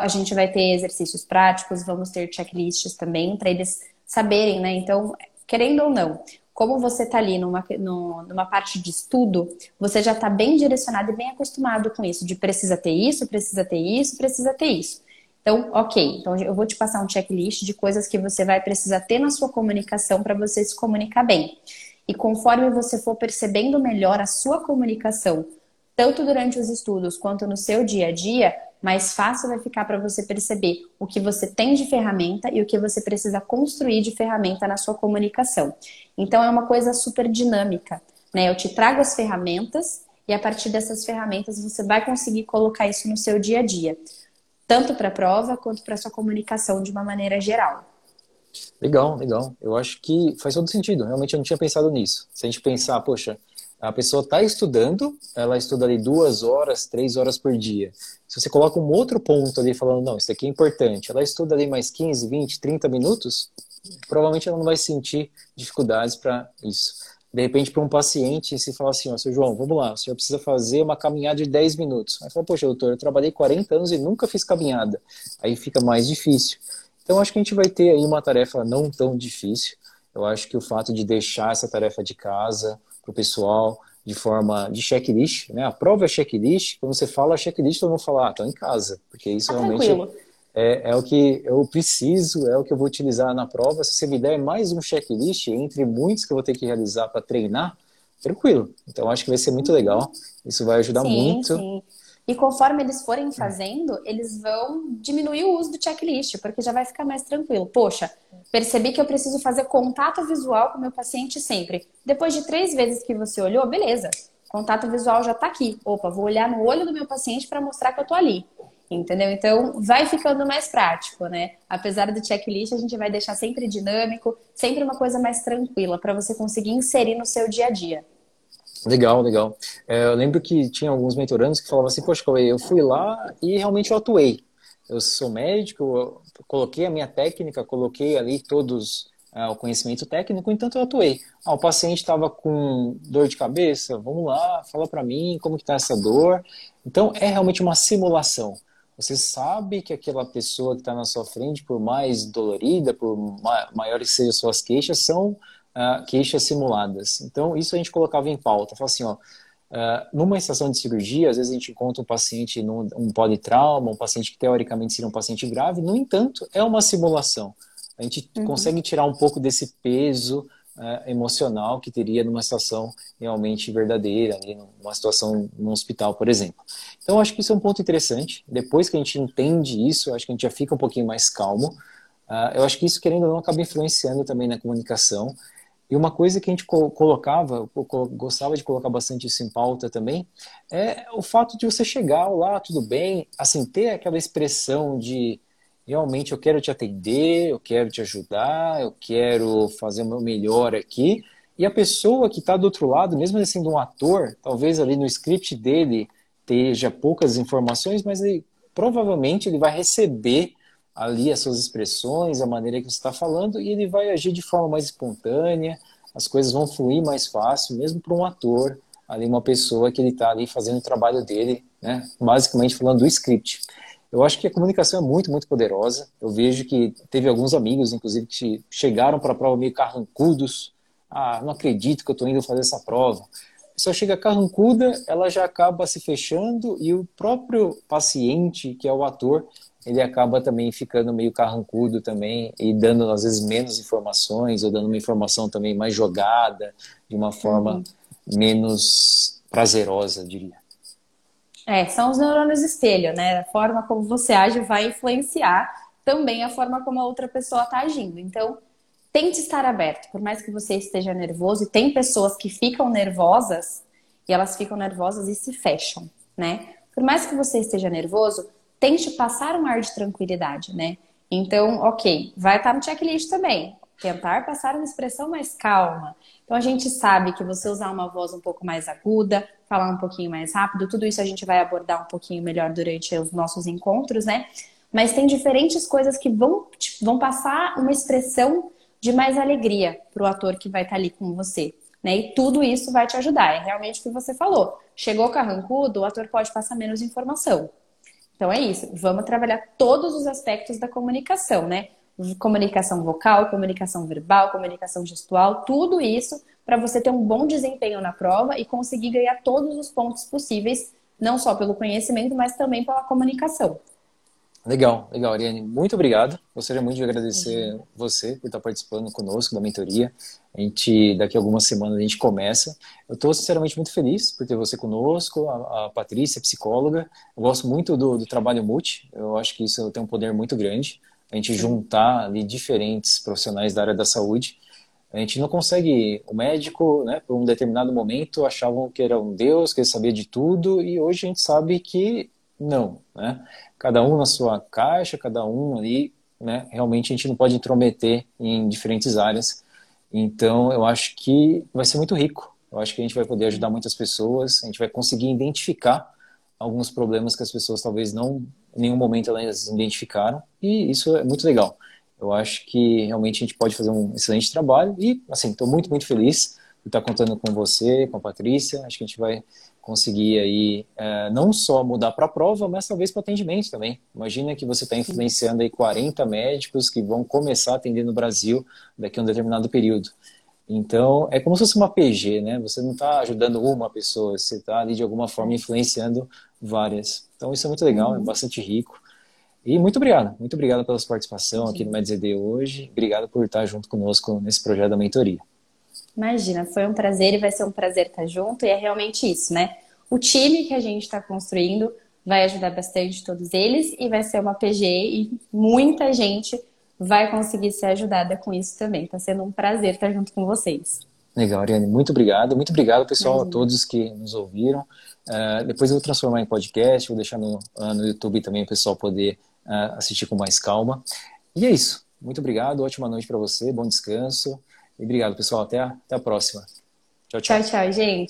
[SPEAKER 2] a gente vai ter exercícios práticos, vamos ter checklists também para eles saberem, né? Então, querendo ou não, como você está ali numa, numa parte de estudo, você já está bem direcionado e bem acostumado com isso, de precisa ter isso, precisa ter isso, precisa ter isso. Então, ok, então eu vou te passar um checklist de coisas que você vai precisar ter na sua comunicação para você se comunicar bem. E conforme você for percebendo melhor a sua comunicação, tanto durante os estudos quanto no seu dia a dia, mais fácil vai ficar para você perceber o que você tem de ferramenta e o que você precisa construir de ferramenta na sua comunicação. Então é uma coisa super dinâmica, né? Eu te trago as ferramentas E a partir dessas ferramentas você vai conseguir colocar isso no seu dia a dia, tanto para a prova quanto para sua comunicação de uma maneira geral.
[SPEAKER 1] Legal, legal. Eu acho que faz todo sentido. Realmente eu não tinha pensado nisso. Se a gente pensar, poxa, a pessoa está estudando, ela estuda ali duas horas, três horas por dia. Se você coloca um outro ponto ali falando, não, isso aqui é importante, ela estuda ali mais 15, 20, 30 minutos, provavelmente ela não vai sentir dificuldades para isso. De repente, para um paciente, se fala assim, ó, seu João, vamos lá, o senhor precisa fazer uma caminhada de 10 minutos. Aí fala, poxa, doutor, eu trabalhei 40 anos e nunca fiz caminhada. Aí fica mais difícil. Então, acho que a gente vai ter aí uma tarefa não tão difícil. Eu acho que o fato de deixar essa tarefa de casa, para o pessoal de forma de checklist, né? A prova é checklist, quando você fala checklist, todo mundo fala, ah, tô em casa, porque isso tá realmente é, é, o que eu preciso, é o que eu vou utilizar na prova. Se você me der mais um checklist, entre muitos que eu vou ter que realizar para treinar, tranquilo. Então, acho que vai ser muito legal. Isso vai ajudar sim, muito. Sim.
[SPEAKER 2] E conforme eles forem fazendo, eles vão diminuir o uso do checklist, porque já vai ficar mais tranquilo. Poxa, percebi que eu preciso fazer contato visual com o meu paciente sempre. Depois de três vezes que você olhou, beleza. Contato visual já está aqui. Opa, vou olhar no olho do meu paciente para mostrar que eu estou ali. Entendeu? Então, vai ficando mais prático, né? Apesar do checklist, a gente vai deixar sempre dinâmico, sempre uma coisa mais tranquila para você conseguir inserir no seu dia a dia.
[SPEAKER 1] Legal, legal. É, eu lembro que tinha alguns mentorandos que falavam assim, poxa, eu fui lá e realmente eu atuei. Eu sou médico, eu coloquei a minha técnica, coloquei ali todos uh, o conhecimento técnico, entanto eu atuei. Ah, o paciente estava com dor de cabeça, vamos lá, fala para mim como que está essa dor. Então é realmente uma simulação. Você sabe que aquela pessoa que está na sua frente, por mais dolorida, por maiores que sejam suas queixas, são uh, queixas simuladas. Então, isso a gente colocava em pauta. Falava assim, ó, uh, numa estação de cirurgia, às vezes a gente encontra um paciente num um politrauma, um paciente que teoricamente seria um paciente grave, no entanto, é uma simulação. A gente uhum. consegue tirar um pouco desse peso uh, emocional que teria numa situação realmente verdadeira, ali, numa situação num hospital, por exemplo. Então, acho que isso é um ponto interessante. Depois que a gente entende isso, acho que a gente já fica um pouquinho mais calmo. Uh, eu acho que isso, querendo ou não, acaba influenciando também na comunicação. E uma coisa que a gente colocava, gostava de colocar bastante isso em pauta também, é o fato de você chegar lá, tudo bem, assim, ter aquela expressão de realmente eu quero te atender, eu quero te ajudar, eu quero fazer o meu melhor aqui. E a pessoa que está do outro lado, mesmo sendo um ator, talvez ali no script dele esteja poucas informações, mas ele, provavelmente ele vai receber ali as suas expressões, a maneira que você está falando, e ele vai agir de forma mais espontânea, as coisas vão fluir mais fácil, mesmo para um ator, ali uma pessoa que ele está ali fazendo o trabalho dele, né? basicamente falando do script. Eu acho que a comunicação é muito, muito poderosa. Eu vejo que teve alguns amigos, inclusive, que chegaram para a prova meio carrancudos. Ah, não acredito que eu estou indo fazer essa prova. A pessoa chega carrancuda, ela já acaba se fechando e o próprio paciente, que é o ator, ele acaba também ficando meio carrancudo também e dando às vezes menos informações ou dando uma informação também mais jogada, de uma forma uhum. menos prazerosa, diria.
[SPEAKER 2] É, são os neurônios espelho, né? A forma como você age vai influenciar também a forma como a outra pessoa está agindo. Então, tente estar aberto, por mais que você esteja nervoso, e tem pessoas que ficam nervosas e elas ficam nervosas e se fecham, né? Por mais que você esteja nervoso, tente passar um ar de tranquilidade, né? Então, ok, vai estar no checklist também. Tentar passar uma expressão mais calma. Então, a gente sabe que você usar uma voz um pouco mais aguda, falar um pouquinho mais rápido, tudo isso a gente vai abordar um pouquinho melhor durante os nossos encontros, né? Mas tem diferentes coisas que vão, vão passar uma expressão de mais alegria para o ator que vai estar ali com você. Né? E tudo isso vai te ajudar. É realmente o que você falou. Chegou carrancudo, o ator pode passar menos informação. Então é isso. Vamos trabalhar todos os aspectos da comunicação, né? Comunicação vocal, comunicação verbal, comunicação gestual, tudo isso para você ter um bom desempenho na prova e conseguir ganhar todos os pontos possíveis, não só pelo conhecimento, mas também pela comunicação.
[SPEAKER 1] Legal, legal, Ariane. Muito obrigado. Gostaria muito de agradecer uhum. você por estar participando conosco da mentoria. A gente, daqui a algumas semanas, a gente começa. Eu estou, sinceramente, muito feliz por ter você conosco, a, a Patrícia, psicóloga. Eu gosto muito do, do, trabalho multi. Eu acho que isso tem um poder muito grande. A gente juntar ali diferentes profissionais da área da saúde. A gente não consegue. O médico, né, por um determinado momento, achavam que era um Deus, que ele sabia de tudo, e hoje a gente sabe que não. Né? Cada um na sua caixa, cada um ali, né, realmente a gente não pode intrometer em diferentes áreas. Então, eu acho que vai ser muito rico. Eu acho que a gente vai poder ajudar muitas pessoas, a gente vai conseguir identificar alguns problemas que as pessoas talvez não, em nenhum momento elas identificaram, e isso é muito legal. Eu acho que realmente a gente pode fazer um excelente trabalho e, assim, estou muito, muito feliz por estar contando com você, com a Patrícia. Acho que a gente vai conseguir aí é, não só mudar para a prova, mas talvez para atendimento também. Imagina que você está influenciando aí 40 médicos que vão começar a atender no Brasil daqui a um determinado período. Então, é como se fosse uma PG, né? Você não está ajudando uma pessoa, você está ali de alguma forma influenciando várias. Então, isso é muito legal, é uhum. bastante rico. E muito obrigado, muito obrigado pela sua participação Sim. aqui no MedZD hoje. Obrigado por estar junto conosco nesse projeto da mentoria.
[SPEAKER 2] Imagina, foi um prazer e vai ser um prazer estar junto. E é realmente isso, né? O time que a gente está construindo vai ajudar bastante todos eles e vai ser uma PG e muita gente vai conseguir ser ajudada com isso também. Está sendo um prazer estar junto com vocês.
[SPEAKER 1] Legal, Ariane, muito obrigado. Muito obrigado, pessoal, Imagina. a todos que nos ouviram. Uh, depois eu vou transformar em podcast, vou deixar no, uh, no YouTube também o pessoal poder uh, assistir com mais calma. E é isso. Muito obrigado, ótima noite para você, bom descanso. E obrigado, pessoal. Até a, até a próxima.
[SPEAKER 2] Tchau, tchau. Tchau, tchau, gente.